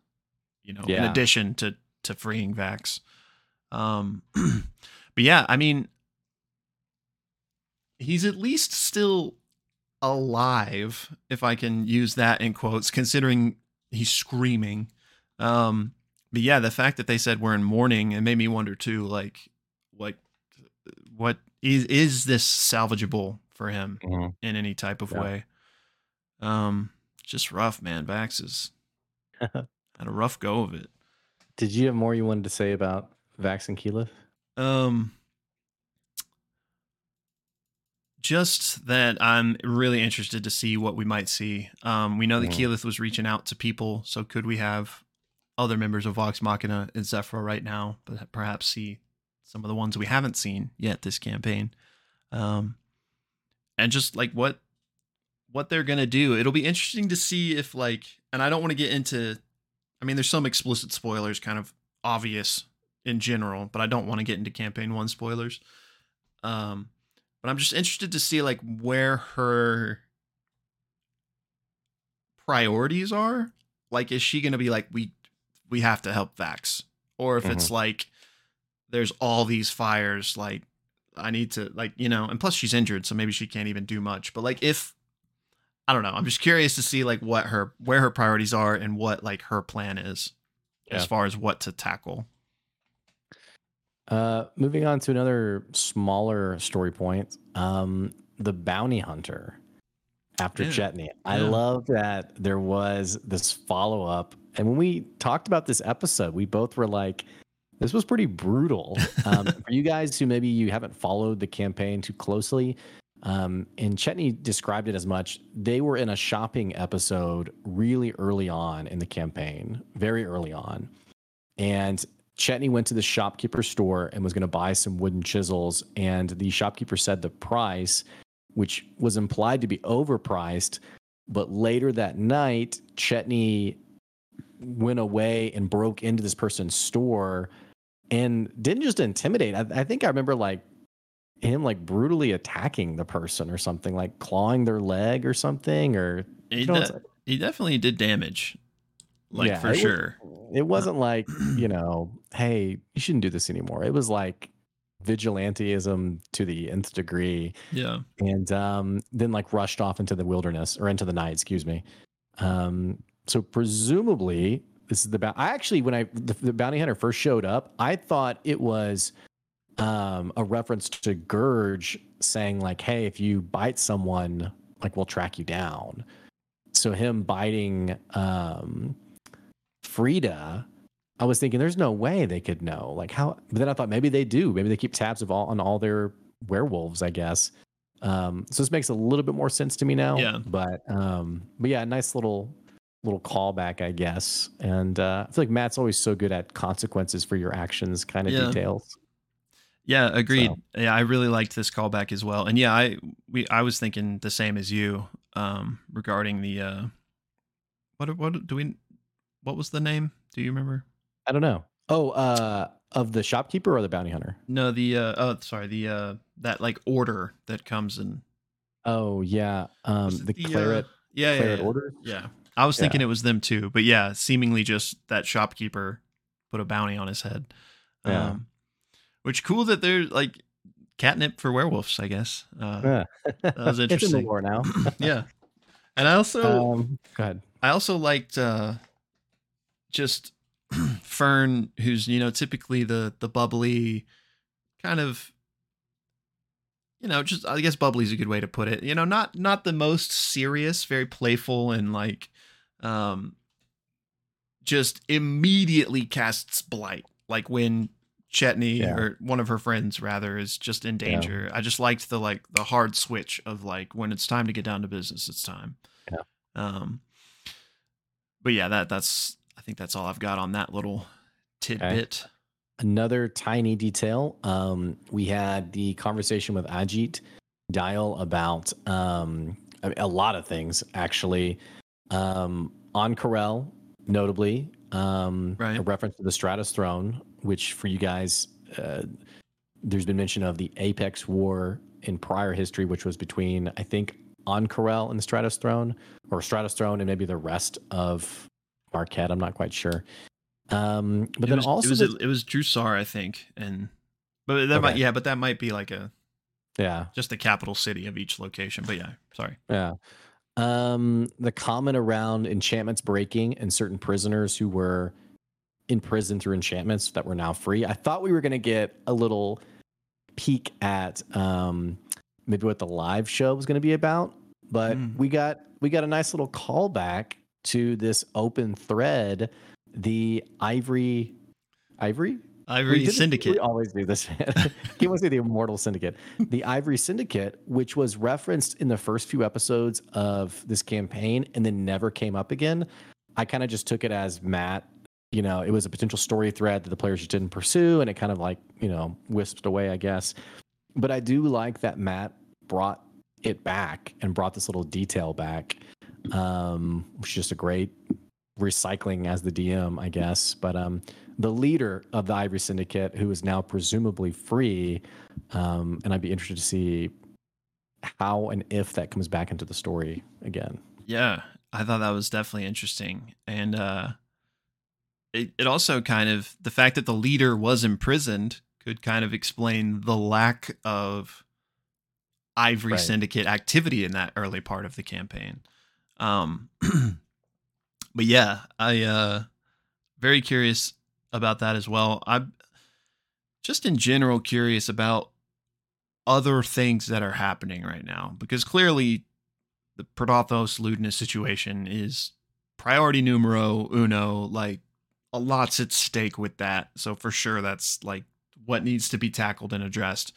you know in addition to to freeing vax. Um but yeah i mean he's at least still alive if i can use that in quotes considering he's screaming. Um but yeah the fact that they said we're in mourning it made me wonder too like like what is is this salvageable for him in any type of Yeah. way? Um just rough man. Vax is had a rough go of it. Did you have more you wanted to say about Vax and Keyleth? Um, just that I'm really interested to see what we might see. Um, we know that Mhm. Keyleth was reaching out to people, so could we have other members of Vox Machina and Zephrah right now, but perhaps see some of the ones we haven't seen yet this campaign? Um, and just like what what they're gonna do. It'll be interesting to see if like, and I don't want to get into. I mean, there's some explicit spoilers, kind of obvious in general, but I don't want to get into campaign one spoilers. Um, but I'm just interested to see like where her priorities are. Like, is she gonna be like we we have to help Vax, or if it's mm-hmm. like there's all these fires, like I need to like you know, and plus she's injured, so maybe she can't even do much. But like if I don't know, I'm just curious to see like what her where her priorities are and what like her plan is as far as what to tackle. Uh, moving on to another smaller story point. Um, the bounty hunter after Yeah, Chetney. I yeah. love that there was this follow up. And when we talked about this episode, we both were like, this was pretty brutal. Um, for you guys who maybe you haven't followed the campaign too closely, um, and Chetney described it as much. They were in a shopping episode really early on in the campaign, very early on. And Chetney went to the shopkeeper store and was going to buy some wooden chisels. And the shopkeeper said the price, which was implied to be overpriced. But later that night, Chetney went away and broke into this person's store and didn't just intimidate. I, I think I remember like him like brutally attacking the person or something, like clawing their leg or something. Or He, you know, de- it's- he definitely did damage, like Yeah, for it was- sure. it wasn't like you know hey you shouldn't do this anymore. It was like vigilanteism to the nth degree yeah, and um then like rushed off into the wilderness or into the night excuse me. Um so presumably this is the bou- i actually when i the, the bounty hunter first showed up i thought it was um a reference to gurge saying like hey if you bite someone like we'll track you down. So him biting um Frida, I was thinking there's no way they could know. Like how but then I thought maybe they do. Maybe they keep tabs of all on all their werewolves, I guess. Um so this makes a little bit more sense to me now. Yeah. But um but yeah, nice little little callback, I guess. And uh I feel like Matt's always so good at consequences for your actions kind of Yeah. details. yeah, agreed. So- Yeah, I really liked this callback as well. And yeah, I we I was thinking the same as you um regarding the uh what what do we what was the name? Do you remember? I don't know. Oh, uh of the shopkeeper or the bounty hunter? No, the uh oh sorry, the uh that like order that comes in Oh yeah. Um it the, uh, claret yeah, yeah, claret yeah. order. Yeah. I was Yeah. thinking it was them too, but yeah, seemingly just that shopkeeper put a bounty on his head. Yeah. Um which cool that they're like catnip for werewolves, I guess. Uh, Yeah. that was it's in the interesting. lore now. yeah, and I also um, go ahead. I also liked uh, just Fearne, who's you know typically the the bubbly kind of you know just I guess bubbly is a good way to put it. You know, not not the most serious, very playful and like um just immediately casts blight. Like when Chetney Yeah. or one of her friends rather is just in Yeah. danger. I just liked the like the hard switch of like when it's time to get down to business, it's time. Yeah. Um but yeah, that that's I think that's all I've got on that little tidbit. Another tiny detail. Um, we had the conversation with Ajit Dial about um, a, a lot of things, actually. Um, Ank'Harel, notably, um, Right. a reference to the Stratus Throne, which for you guys, uh, there's been mention of the Apex War in prior history, which was between, I think, Ank'Harel and the Stratus Throne, or Stratus Throne and maybe the rest of Marquet. I'm not quite sure. Um, but it then was, also, it was the- it was Jrusar, I think, and but that might yeah, but that might be like a yeah, just the capital city of each location. But yeah, sorry. Yeah. Um, the comment around enchantments breaking and certain prisoners who were in prison through enchantments that were now free. I thought we were going to get a little peek at um, maybe what the live show was going to be about, but Mm. we got we got a nice little callback to this open thread, the Ivory Ivory Ivory Syndicate. We always do this. he wants to the Immortal Syndicate. The Ivory Syndicate, which was referenced in the first few episodes of this campaign and then never came up again. I kind of just took it as Matt, you know, it was a potential story thread that the players just didn't pursue and it kind of like, you know, wisped away, I guess. But I do like that Matt brought it back and brought this little detail back, um, which is just a great recycling as the DM, I guess. But um, the leader of the Ivory Syndicate, who is now presumably free, um, and I'd be interested to see how and if that comes back into the story again. Yeah, I thought that was definitely interesting, and uh, it it also kind of the fact that the leader was imprisoned could kind of explain the lack of Ivory Right. Syndicate activity in that early part of the campaign. Um, but yeah, I uh, very curious about that as well. I'm just in general curious about other things that are happening right now because clearly the Predathos Ludinus situation is priority numero uno. Like a lot's at stake with that. So for sure, that's like what needs to be tackled and addressed.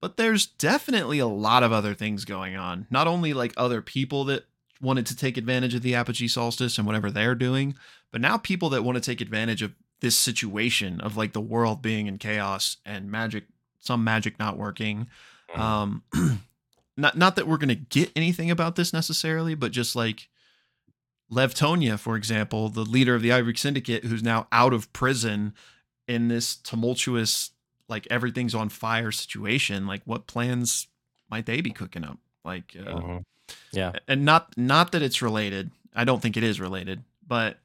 But there's definitely a lot of other things going on. Not only like other people that wanted to take advantage of the apogee solstice and whatever they're doing, but now people that want to take advantage of this situation of like the world being in chaos and magic, some magic not working. Um, not not that we're gonna get anything about this necessarily, but just like Levtonia, for example, the leader of the Ivory Syndicate, who's now out of prison in this tumultuous, like everything's on fire situation. Like, what plans might they be cooking up? Like, uh, Mhm. Yeah. and not not that it's related. I don't think it is related, but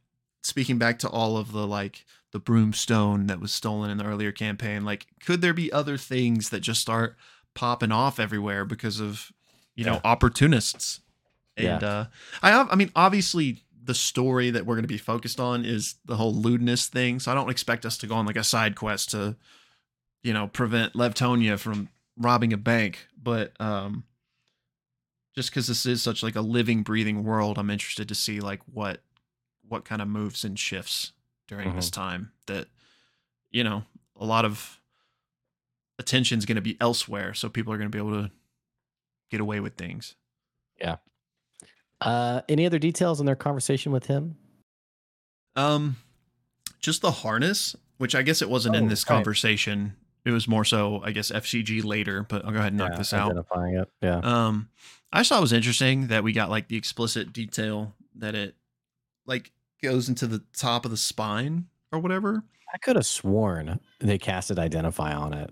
speaking back to all of the like the brumestone that was stolen in the earlier campaign, like could there be other things that just start popping off everywhere because of you know Yeah. opportunists? Yeah. And uh I I mean obviously the story that we're going to be focused on is the whole Ludinus thing, so I don't expect us to go on like a side quest to you know prevent Levtonia from robbing a bank, but um just because this is such like a living breathing world i'm interested to see like what what kind of moves and shifts during this time that you know a lot of attention's going to be elsewhere so people are going to be able to get away with things Yeah. Uh, any other details on their conversation with him? um just the harness which i guess it wasn't in Oh, this right. conversation it was more so i guess fcg later but i'll go ahead and knock Yeah, this out Identifying it. Yeah. Um, I just thought it was interesting that we got like the explicit detail that it like goes into the top of the spine or whatever. I could have sworn they casted Identify on it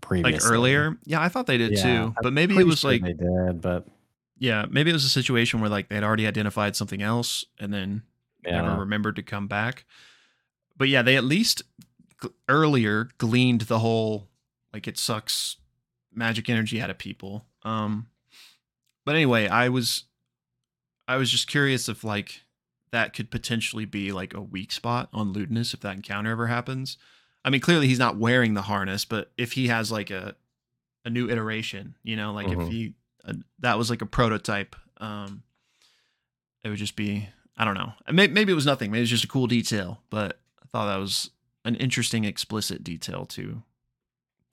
previously. Like earlier. Yeah, I thought they did Yeah, too. But maybe it was sure like they did, but yeah, maybe it was a situation where like they'd already identified something else and then yeah. never remembered to come back. But yeah, they at least g- earlier gleaned the whole like it sucks magic energy out of people. Um, but anyway, I was I was just curious if like that could potentially be like a weak spot on Ludinus if that encounter ever happens. I mean, clearly he's not wearing the harness, but if he has like a a new iteration, you know, like if he uh, that was like a prototype, um, it would just be I don't know. Maybe, maybe it was nothing. Maybe it's just a cool detail, but I thought that was an interesting explicit detail to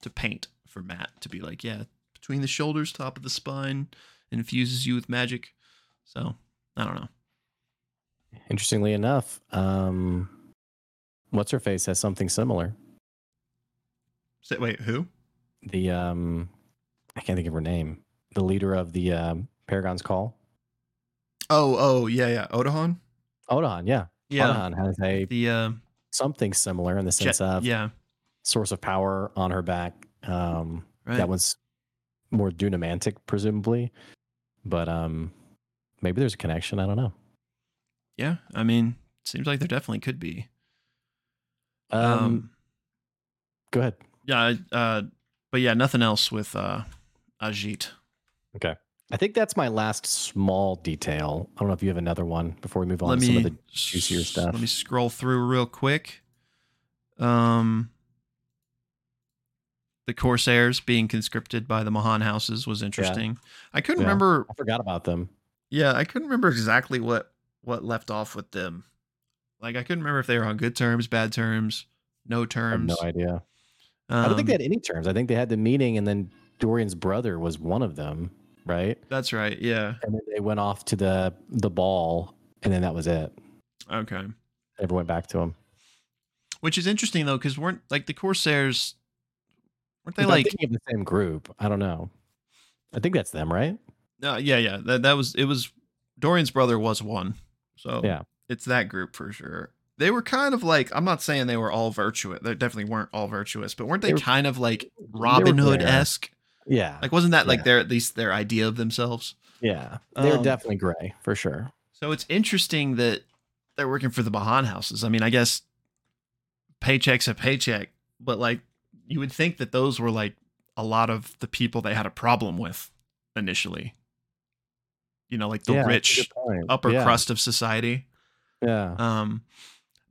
to paint for Matt to be like, yeah, between the shoulders, top of the spine, infuses you with magic. So I don't know. Interestingly enough, um, what's her face has something similar. Say, wait, who? The um, I can't think of her name. The leader of the um, Paragon's Call. Oh, oh, yeah, yeah, Odahan. Odon, yeah. Yeah, Odon has a the uh, something similar in the sense jet- of yeah, source of power on her back. Um, right. That one's more dunamantic, presumably. But um, maybe there's a connection. I don't know. yeah, I mean, seems like there definitely could be. Um, Um, go ahead. yeah, uh, but yeah, nothing else with uh, Ajit. Okay. I think that's my last small detail. I don't know if you have another one before we move on let to me some of the juicier stuff. Let me scroll through real quick. Um, the Corsairs being conscripted by the Mahan houses was interesting. I couldn't Yeah. remember. I forgot about them. Yeah, I couldn't remember exactly what what left off with them. Like I couldn't remember if they were on good terms, bad terms, no terms. no idea. I don't think Um, they had any terms. I think they had the meeting, and then Dorian's brother was one of them, right? That's right. Yeah. And then they went off to the the ball, and then that was it. Okay. Never went back to him. Which is interesting though, because weren't like the Corsairs weren't they like the same group. I don't know. I think that's them, right? Uh, yeah, yeah. That that was it was Dorian's brother was one. So Yeah. it's that group for sure. They were kind of like I'm not saying they were all virtuous. They definitely weren't all virtuous, but weren't they, They were- kind of like Robin Hood esque? Yeah. Like wasn't that like Yeah. their at least their idea of themselves? yeah. They're Um, definitely gray for sure. So it's interesting that they're working for the Mahan houses. I mean, I guess paycheck's a paycheck, but like you would think that those were like a lot of the people they had a problem with initially. You know, like the yeah, rich upper yeah. crust of society. Yeah. Um,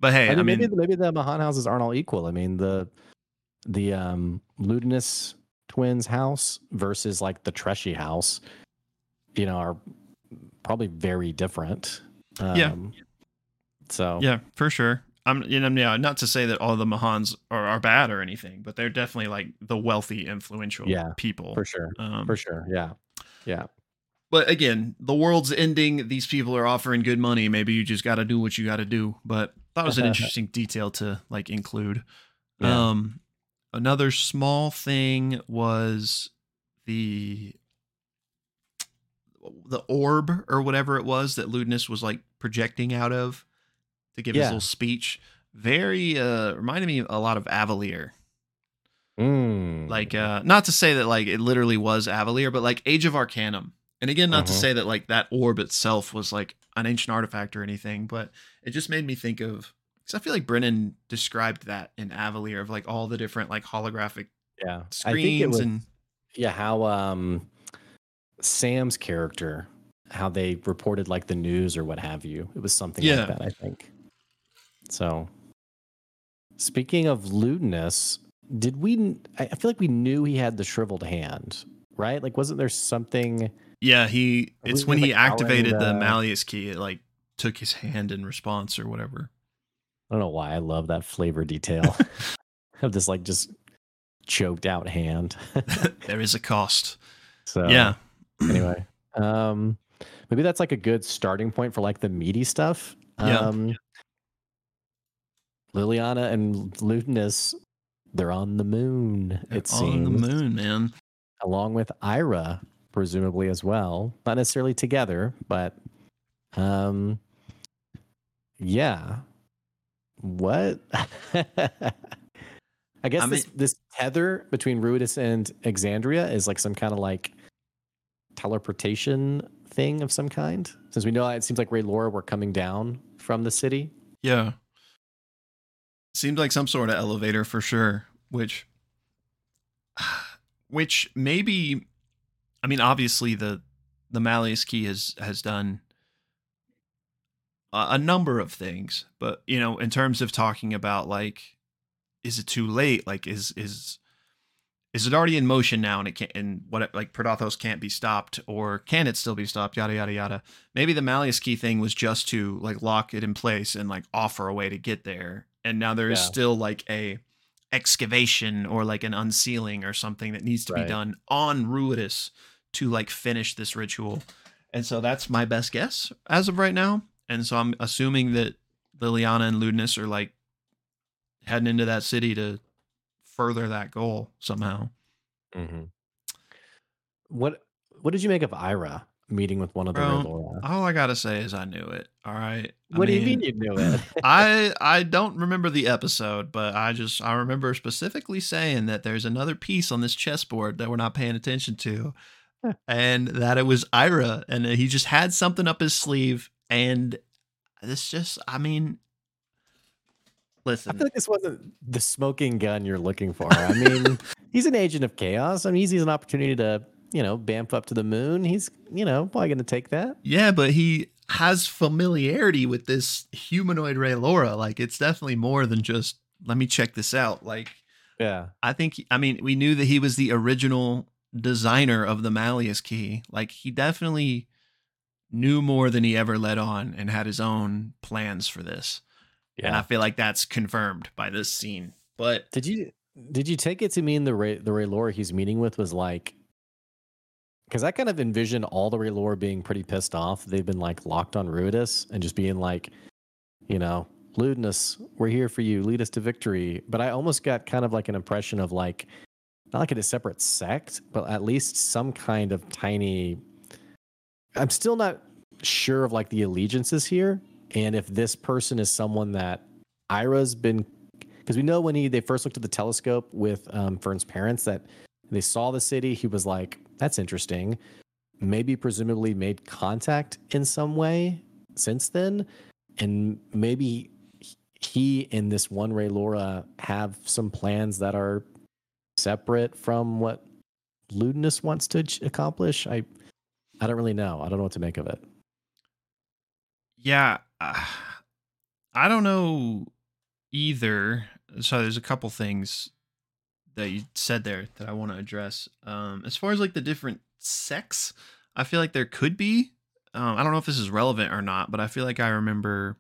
but hey, I I mean, mean, maybe maybe the Mahan houses aren't all equal. I mean, the the um Ludinus twins house versus like the Treshy house, you know, are probably very different. Um, Yeah. So yeah, for sure. I'm, you know, yeah, not to say that all the Mahans are, are bad or anything, but they're definitely like the wealthy, influential Yeah, people. for sure, Um, for sure. Yeah, yeah, but again, the world's ending. These people are offering good money. Maybe you just got to do what you got to do. But that was an interesting detail to like include. Yeah. Um, another small thing was the the orb or whatever it was that Ludinus was like projecting out of to give his little speech. Very uh reminded me a lot of Avalir. Mm. Like uh not to say that like it literally was Avalir, but like Age of Arcanum. And again, not to Mhm. say that like that orb itself was like an ancient artifact or anything, but it just made me think of because I feel like Brennan described that in Avalir of like all the different like holographic yeah. Screens was and yeah how um Sam's character, how they reported like the news or what have you. It was something Yeah. like that. I think. So, speaking of Ludinus, did we? I feel like we knew he had the shriveled hand, right? Like, wasn't there something? yeah, he it's when he like, powering activated the the- Malleus key, it like took his hand in response or whatever. I don't know why I love that flavor detail of this like just choked out hand. there is a cost. so yeah. anyway um maybe that's like a good starting point for like the meaty stuff Yeah. Liliana and ludinus they're on the moon it on seems. the moon, man. along with ira presumably as well. Not necessarily together but um yeah. What? I guess I this this tether between Ruidus and exandria is like some kind of like teleportation thing of some kind? Since we know it seems like ray laura were coming down from the city. Yeah. Seems like some sort of elevator for sure, which which maybe I mean obviously the the Malleus key has has done a, a number of things, but you know, in terms of talking about like is it too late? Like is is is it already in motion now and it can't and what like Predathos can't be stopped or can it still be stopped? Yada yada yada. Maybe the Malleus key thing was just to like lock it in place and like offer a way to get there and now there is Yeah. still like a excavation or like an unsealing or something that needs to Right. be done on Ruidus to like finish this ritual and so that's my best guess as of right now and so I'm assuming that Liliana and Ludinus are like heading into that city to further that goal somehow. Mhm. What What did you make of Ira meeting with one of the Bro, Laura? All I gotta say is I knew it. All right. I What do you mean you knew it? I I don't remember the episode, but I just I remember specifically saying that there's another piece on this chessboard that we're not paying attention to, and that it was Ira, and he just had something up his sleeve, and this just I mean, Listen, I feel like this wasn't the smoking gun you're looking for. I mean, he's an agent of chaos. I mean, he's, sees an opportunity to, you know, bamf up to the moon. He's, you know, probably going to take that. Yeah, but he has familiarity with this humanoid Ray Laura. Like it's definitely more than just let me check this out. Like Yeah. I think I mean we knew that he was the original designer of the Malleus key. Like he definitely knew more than he ever let on and had his own plans for this. Yeah. And I feel like that's confirmed by this scene. But Did you did you take it to mean the Ray the Ray Laura he's meeting with was like because I kind of envision all the Ray Laura being pretty pissed off. They've been like locked on Ruidus and just being like, you know, Ludinus, we're here for you. Lead us to victory. But I almost got kind of like an impression of like not like a separate sect, but at least some kind of tiny. I'm still not sure of like the allegiances here, and if this person is someone that Ira's been because we know when he they first looked at the telescope with um, Fearne's parents that they saw the city, he was like, "That's interesting." Maybe presumably made contact in some way since then, and maybe he and this one Ray Laura have some plans that are separate from what Ludinus wants to accomplish. I I don't really know. I don't know what to make of it. yeah, uh, I don't know either. So there's a couple things that you said there that I want to address. Um, as far as like the different sects, I feel like there could be. Um, I don't know if this is relevant or not, but I feel like I remember.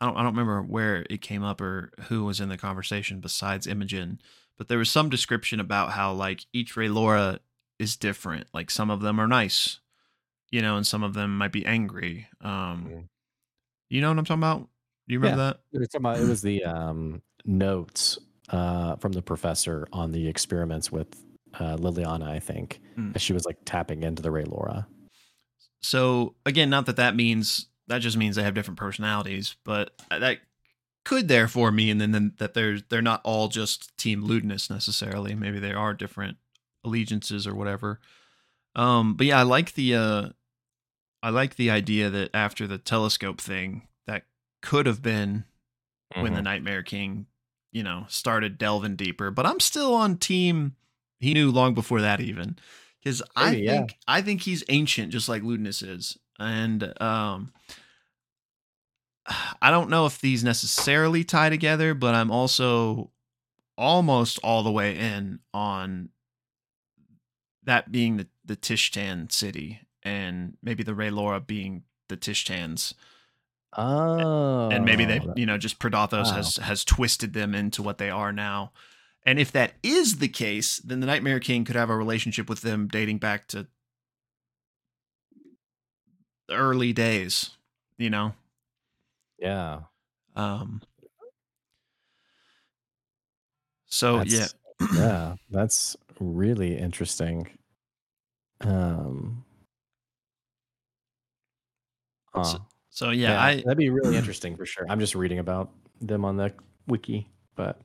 I don't. I don't remember where it came up or who was in the conversation besides Imogen, but there was some description about how like each Ray Laura is different. Like some of them are nice, you know, and some of them might be angry. Um, Mm. you know what I'm talking about? Do you remember that? It was, about- it was the um, notes uh, from the professor on the experiments with uh, Liliana, I think. Mm. as She was like tapping into the Ray Laura. So again, not that that means that just means they have different personalities, but that could therefore mean then, then that they're they're not all just Team Ludinus necessarily. Maybe they are different allegiances or whatever. Um, but yeah, I like the uh, I like the idea that after the telescope thing, that could have been when the Nightmare King, you know, started delving deeper. But I'm still on team. He knew long before that even, because I yeah. think I think he's ancient, just like Ludinus is, and um, I don't know if these necessarily tie together, but I'm also almost all the way in on that being the the Tishtan city, and maybe the Ray Laura being the Tishtans Oh, and maybe they you know just Predathos Wow. has has twisted them into what they are now and if that is the case then the nightmare king could have a relationship with them dating back to the early days you know yeah. um so yeah That's- yeah, that's really interesting. Um, huh. so yeah, i that'd be really interesting for sure. I'm just reading about them on the wiki, but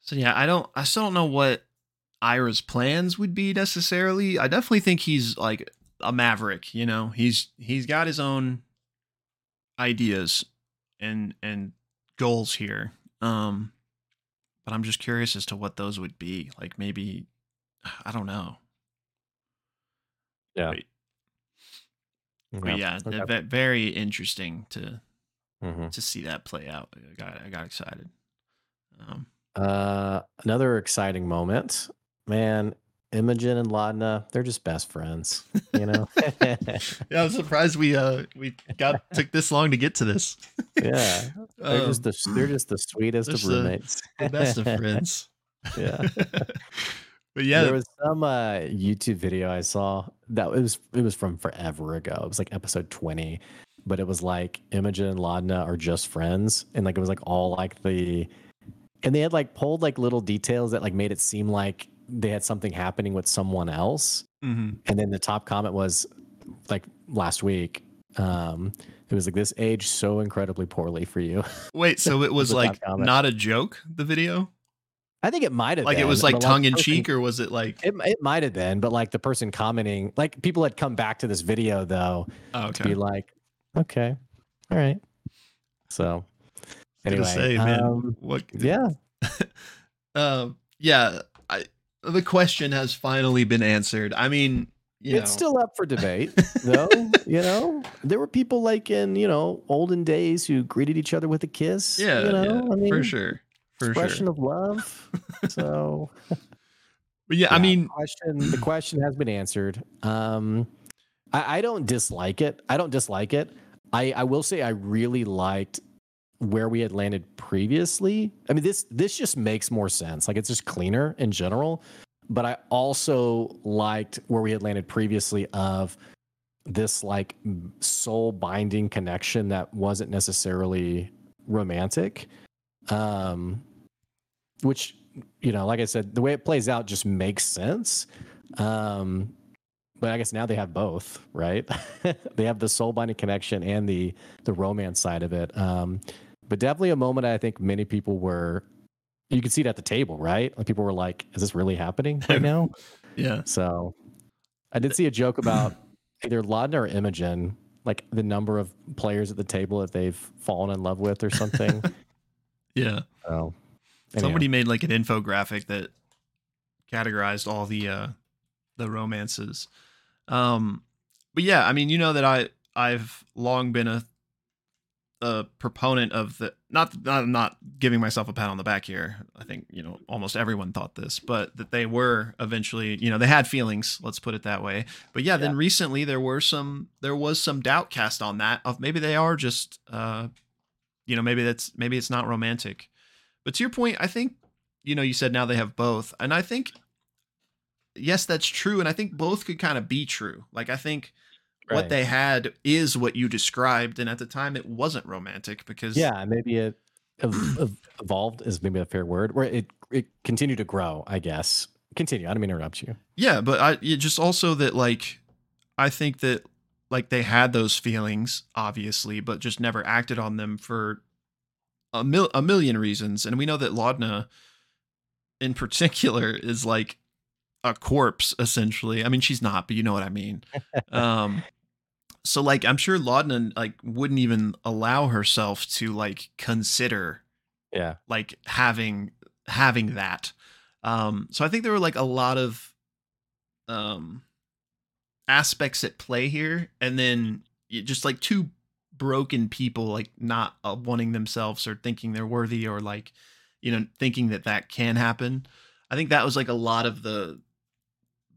so yeah i don't i still don't know what ira's plans would be necessarily i definitely think he's like a maverick you know he's he's got his own ideas and and goals here um but i'm just curious as to what those would be like maybe I don't know. Yeah. Wait, but yeah, okay. ve- very interesting to Mhm. to see that play out. I got I got excited. Um, Uh, another exciting moment, man. Imogen and Laudna, they're just best friends, you know. yeah, I'm surprised we uh we got took this long to get to this. yeah, they're just Um, the they're just the sweetest of just the- roommates. the best of friends. yeah. But yeah, There was some uh, YouTube video I saw that it was it was from forever ago. It was like episode 20, but it was like Imogen and Laudna are just friends. And like it was like all like the and they had like pulled like little details that like made it seem like they had something happening with someone else. mhm. And then the top comment was like last week. Um, it was like this aged so incredibly poorly for you. wait. So it was like not a joke. The video, I think it might have like it was like tongue in person- cheek, or was it like? It, it might have been, but like the person commenting, like people had come back to this video though Oh, to be like, okay, all right. So anyway, say, man, um, what? yeah, Um, yeah. I the question has finally been answered. I mean, you it's know, still up for debate though. you know, there were people like in you know olden days who greeted each other with a kiss. yeah, you know, yeah, I mean, for sure, expression sure. of love. So But yeah, I mean, the question the question has been answered. Um, I, I don't dislike it. I don't dislike it. I, I will say I really liked where we had landed previously. I mean, this this just makes more sense. Like it's just cleaner in general. But I also liked where we had landed previously of this like soul binding connection that wasn't necessarily romantic. Um, which you know, like I said, the way it plays out just makes sense. Um, but I guess now they have both, right? they have the soul binding connection and the the romance side of it. Um, but definitely a moment I think many people were. You could see it at the table, right? Like people were like, "Is this really happening right now?" yeah, So, I did see a joke about either Laudna or Imogen, like the number of players at the table that they've fallen in love with or something. yeah. so, anyhow. Somebody made like an infographic that categorized all the uh the romances. Um but yeah, I mean, you know that I I've long been a a proponent of the not not not giving myself a pat on the back here. I think, you know, almost everyone thought this, but that they were eventually, you know, they had feelings, let's put it that way. But yeah, then recently there were some there was some doubt cast on that of maybe they are just uh you know, maybe that's maybe it's not romantic. But to your point, I think, you know, you said now they have both. And I think, yes, that's true. And I think both could kind of be true. Like, I think what they had is what you described. And at the time, it wasn't romantic because, Yeah, maybe it ev- ev- evolved is maybe a fair word, where it it continued to grow. I guess. Continue. I don't mean to interrupt you. yeah, but I just also that, like, I think that, like, they had those feelings, obviously, but just never acted on them for a, mil- a million reasons. And we know that Laudna, in particular, is like a corpse, essentially. I mean, she's not, but you know what I mean. um, so like I'm sure Laudna like wouldn't even allow herself to like consider Yeah. like having having that. Um, so I think there were like a lot of um aspects at play here, and then just like two broken people like not uh, wanting themselves or thinking they're worthy or like you know thinking that that can happen. I think that was like a lot of the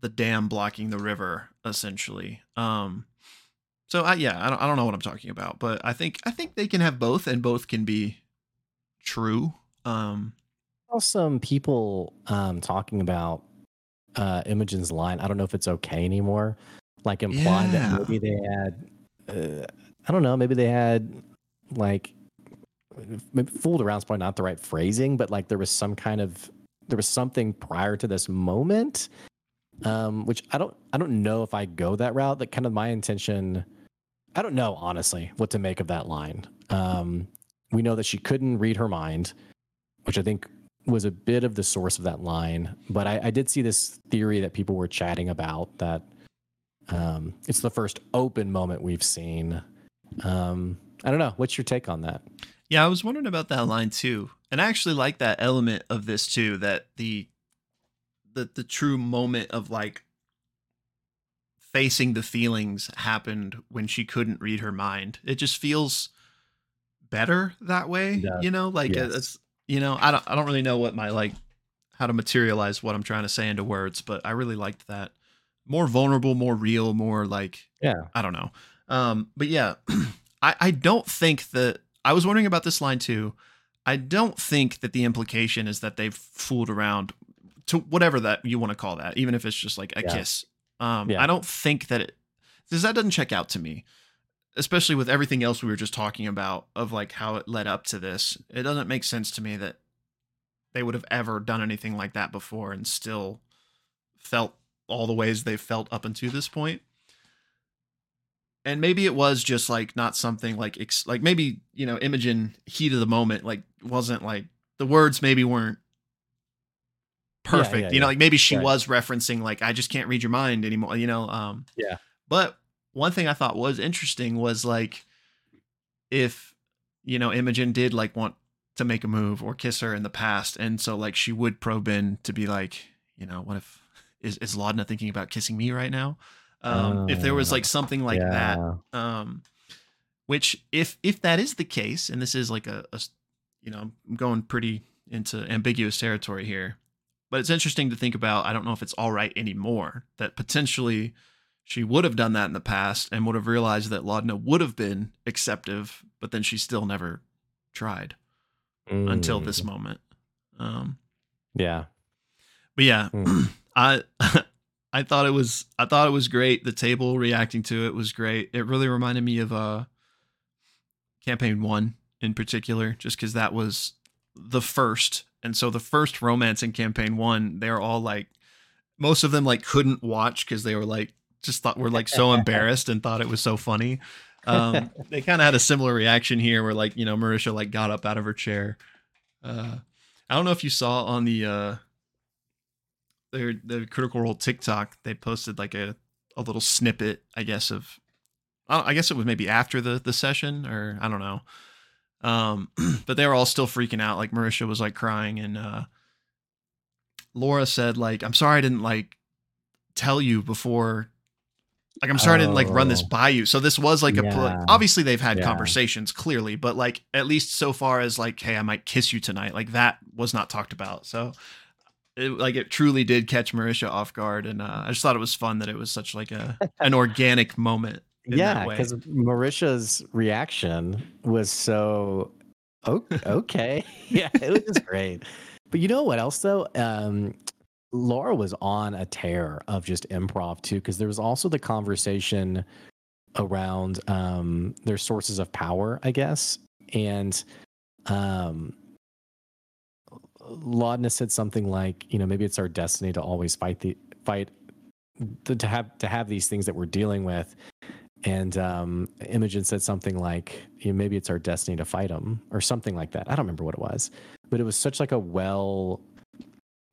the dam blocking the river essentially. Um, so I, yeah, I don't, I don't know what I'm talking about, but I think I think they can have both, and both can be true. Um, some people um, talking about uh, Imogen's line. I don't know if it's okay anymore. Like implying Yeah. that maybe they had, uh, I don't know, maybe they had like maybe fooled around is probably not the right phrasing, but like there was some kind of there was something prior to this moment, um, which I don't I don't know if I go that route. That kind of my intention. I don't know honestly what to make of that line. Um, we know that she couldn't read her mind, which I think was a bit of the source of that line. But I, I did see this theory that people were chatting about that um, it's the first open moment we've seen. Um, I don't know. What's your take on that? Yeah, I was wondering about that line too. And I actually like that element of this too that the the the true moment of like facing the feelings happened when she couldn't read her mind. It just feels better that way, Yeah. you know? Like Yes. it's you know, I don't I don't really know what my like how to materialize what I'm trying to say into words, but I really liked that. More vulnerable, more real, more like Yeah. I don't know. Um, but yeah, I, I don't think that I was wondering about this line too. I don't think that the implication is that they've fooled around to whatever that you want to call that, even if it's just like a Yeah. kiss. Um, Yeah. I don't think that it because that doesn't check out to me, especially with everything else we were just talking about of like how it led up to this. It doesn't make sense to me that they would have ever done anything like that before and still felt all the ways they felt up until this point and maybe it was just like not something like ex- like maybe you know Imogen heat of the moment like wasn't like the words maybe weren't perfect yeah, you know yeah. like maybe she Right. was referencing like I just can't read your mind anymore you know um Yeah. but one thing I thought was interesting was like if you know Imogen did like want to make a move or kiss her in the past and so like she would probe in to be like you know what if is is Laudna thinking about kissing me right now um if there was Oh, like something like that um which if if that is the case and this is like a, you know i'm going pretty into ambiguous territory here but it's interesting to think about i don't know if it's all right anymore that potentially she would have done that in the past and would have realized that laudna would have been acceptive but then she still never tried until Mm. this moment um Yeah. but yeah, Hmm. I I thought it was I thought it was great. The table reacting to it was great. It really reminded me of uh campaign one in particular, just because that was the first. And so the first romance in campaign one, they're all like most of them like couldn't watch because they were like just thought were like so embarrassed and thought it was so funny. Um they kind of had a similar reaction here where like, you know, Marisha like got up out of her chair. Uh I don't know if you saw on the uh their the critical role TikTok, they posted like a, a little snippet, I guess, of I guess it was maybe after the the session or I don't know. Um, but they were all still freaking out. Like Marisha was like crying, and uh, Laura said like, "I'm sorry I didn't like tell you before." Like I'm sorry I didn't like run this Oh. by you. So this was like a pl- obviously they've had Yeah. conversations clearly, but like at least so far as like, hey, I might kiss you tonight, like that was not talked about. So it, like it truly did catch Marisha off guard, and uh, I just thought it was fun that it was such like a an organic moment. in yeah, because Marisha's reaction was so o- okay. yeah, it was just great. But you know what else though? Um, Laura was on a tear of just improv too, because there was also the conversation around um, their sources of power, I guess, and um, Laudna said something like, you know, maybe it's our destiny to always fight the fight to, to have to have these things that we're dealing with and um, Imogen said something like, you know, "Maybe it's our destiny to fight them," or something like that. I don't remember what it was, but it was such like a well,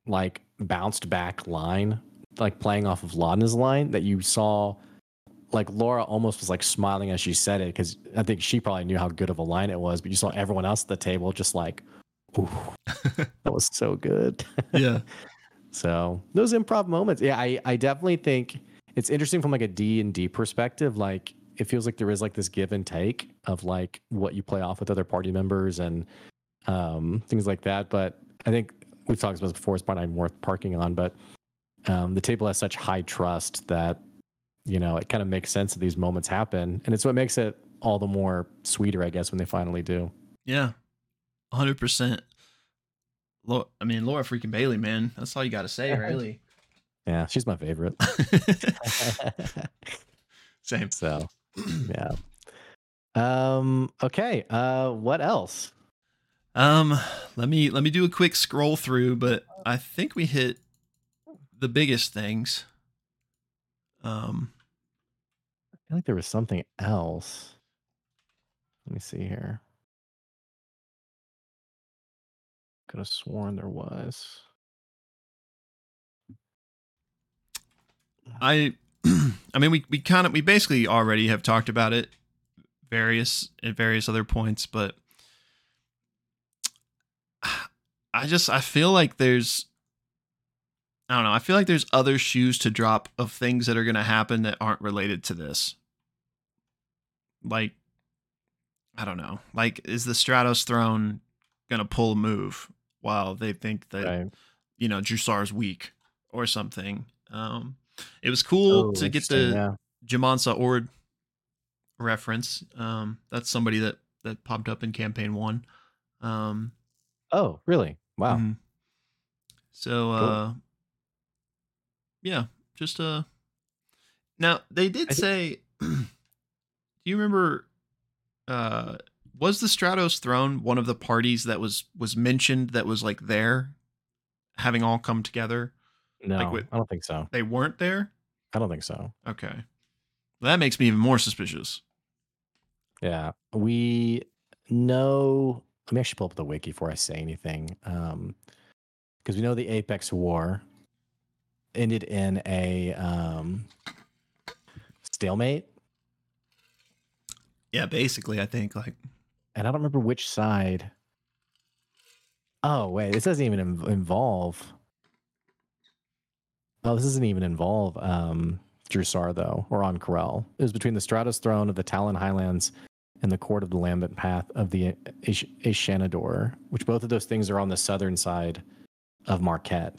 like bounced back line, like playing off of Laudna's line that you saw. Like Laura almost was like smiling as she said it because I think she probably knew how good of a line it was, but you saw everyone else at the table just like, "Ooh, that was so good." yeah, So those improv moments, yeah, I, I definitely think it's interesting from like a D and D perspective. Like it feels like there is like this give and take of like what you play off with other party members and um, things like that. But I think we've talked about this before. It's probably not worth parking on, but um, the table has such high trust that you know it kind of makes sense that these moments happen, and it's what makes it all the more sweeter, I guess, when they finally do. yeah, hundred percent. I mean, Laura freaking Bailey, man. That's all you got to say, really. Yeah, she's my favorite. Same. So, yeah. Um. Okay. Uh. What else? Um, let me let me do a quick scroll through, but I think we hit the biggest things. Um, I feel like there was something else. Let me see here. Could have sworn there was. I I mean we we kind of we basically already have talked about it various at various other points, but I just I feel like there's I don't know. I feel like there's other shoes to drop of things that are going to happen that aren't related to this. Like, I don't know. Like, is the Stratos throne going to pull a move while they think that, Right. you know, Jrusar's weak or something? Um, it was cool Oh, to get the yeah. Jamansa Ord reference. Um, that's somebody that, that popped up in campaign one. Um, Oh, really? Wow. Mhm. So uh yeah, just uh now they did I say do you remember uh was the Stratos throne one of the parties that was was mentioned that was like there having all come together? No, what- I don't think so. They weren't there? I don't think so. Okay. Well, that makes me even more suspicious. Yeah, we know. Let me actually pull up the wiki before I say anything, because we know the Apex War ended in a um, stalemate, Yeah, basically I think like and I don't remember which side. Oh wait, this doesn't even in- involve. Oh, this doesn't even involve um, Jrusar though, or Ank'Harel. It was between the Stratos throne of the Talon Highlands and the court of the Lambent Path of the Ash- Ashanador, which both of those things are on the southern side of Marquet.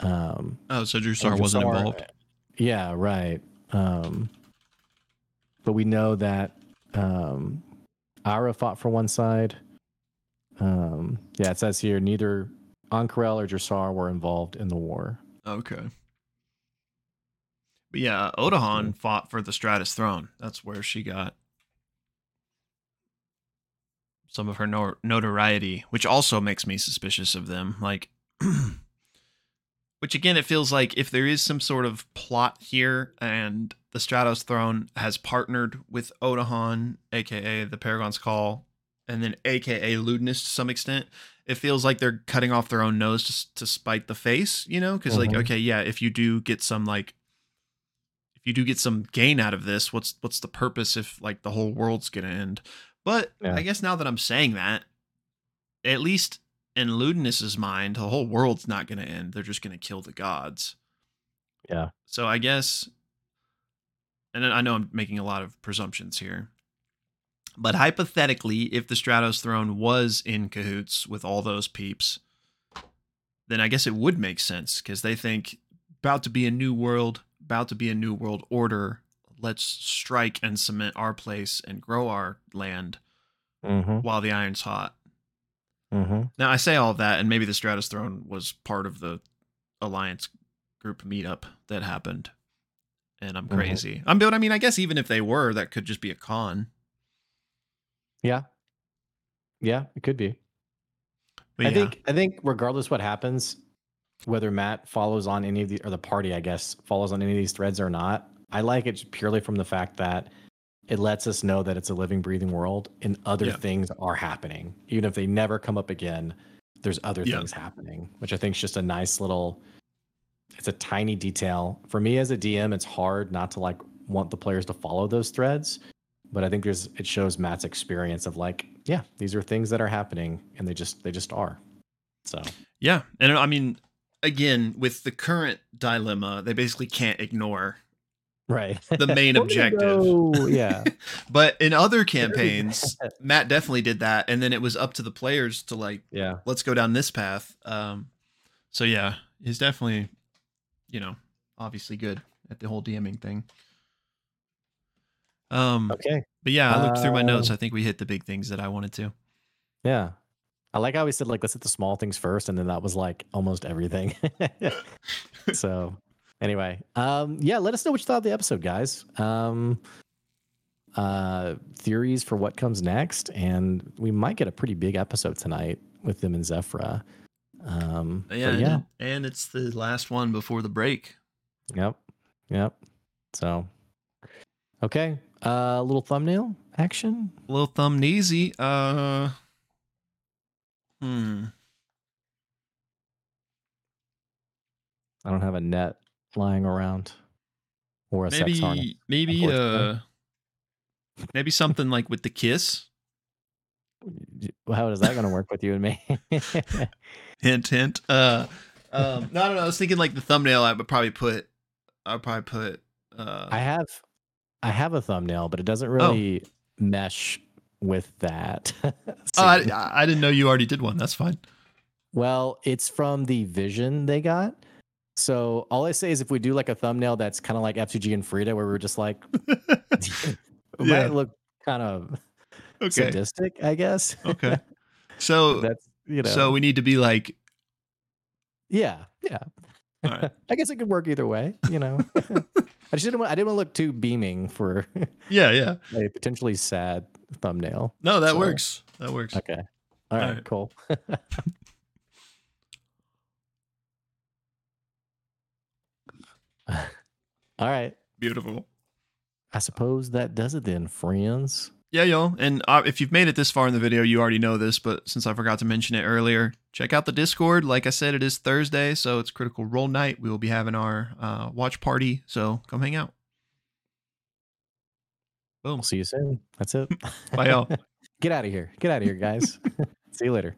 Um, oh, so Jrusar wasn't involved. Yeah, right. Um, but we know that um, Ara fought for one side. Um, yeah, it says here neither Ank'Harel or Jrusar were involved in the war. Okay. But yeah, Otohan fought for the Stratus throne. That's where she got some of her no- notoriety, which also makes me suspicious of them. Like, which again, it feels like if there is some sort of plot here and the Stratos throne has partnered with Otohan, aka the Paragon's Call, and then aka Ludinus to some extent, it feels like they're cutting off their own nose to, to spite the face, you know? Because like, Mhm. okay, yeah, if you do get some like, if you do get some gain out of this, what's what's the purpose if like the whole world's gonna end? But Yeah. I guess now that I'm saying that, at least in Ludinus's mind, the whole world's not gonna end. They're just gonna kill the gods. Yeah. So I guess, and I know I'm making a lot of presumptions here, but hypothetically, if the Stratos throne was in cahoots with all those peeps, then I guess it would make sense because they think about to be a new world, about to be a new world order. Let's strike and cement our place and grow our land Mm-hmm. while the iron's hot. Mm-hmm. Now I say all of that, and maybe the Stratus Throne was part of the Alliance group meetup that happened, and I'm Mhm. crazy. I'm, but I mean, I guess even if they were, that could just be a con. Yeah. Yeah, it could be. But I yeah. think I think regardless what happens, whether Matt follows on any of the or the party, I guess, follows on any of these threads or not, I like it purely from the fact that it lets us know that it's a living, breathing world and other Yeah. things are happening. Even if they never come up again, there's other Yeah. things happening, which I think is just a nice little it's a tiny detail. For me as a DM, it's hard not to like want the players to follow those threads. But I think there's it shows Matt's experience of like, yeah, these are things that are happening and they just they just are. So Yeah, and I mean, again, with the current dilemma, they basically can't ignore. right. The main objective. yeah. But in other campaigns, Matt definitely did that, and then it was up to the players to like, Yeah. let's go down this path. Um, so yeah, he's definitely, you know, obviously good at the whole DMing thing. Um, Okay. but yeah, I looked through my notes. Uh, I think we hit the big things that I wanted to. Yeah. I like how we said like let's hit the small things first, and then that was like almost everything. so anyway, um, yeah, let us know what you thought of the episode, guys. Um uh theories for what comes next, and we might get a pretty big episode tonight with them and Zephrah. Um Yeah, yeah. And, it's the last one before the break. Yep. Yep. So okay. Uh little thumbnail action. A little thumb kneesy. Uh, hmm. I don't have a net lying around. Or a sex harness. Maybe, maybe, uh, maybe something like with the kiss. How is that going to work with you and me? Hint, hint. Uh, Um, no, no, no. I was thinking like the thumbnail. I would probably put. I would probably put. Uh, I have, I have a thumbnail, but it doesn't really mesh with that. oh, I. I I didn't know you already did one. That's fine. well, it's from the vision they got. So all I say is if we do like a thumbnail that's kind of like FTG and Frida, where we're just like, it Yeah. might look kind of okay. sadistic, I guess. Okay. So that's you know. so we need to be like. yeah, yeah. All right. I guess it could work either way. You know. I just didn't. Want, I didn't want to look too beaming for Yeah, yeah. a potentially sad thumbnail. No, that So- works. That works. Okay. All right. Alright. Cool. All right. Beautiful. I suppose that does it then, friends. Yeah, y'all. And uh, if you've made it this far in the video, you already know this, but since I forgot to mention it earlier, check out the Discord. Like I said, it is Thursday, so it's Critical Role Night. We will be having our uh, watch party, so come hang out. Boom. We'll see you soon. That's it. Bye, y'all. Get out of here. Get out of here, guys. see you later.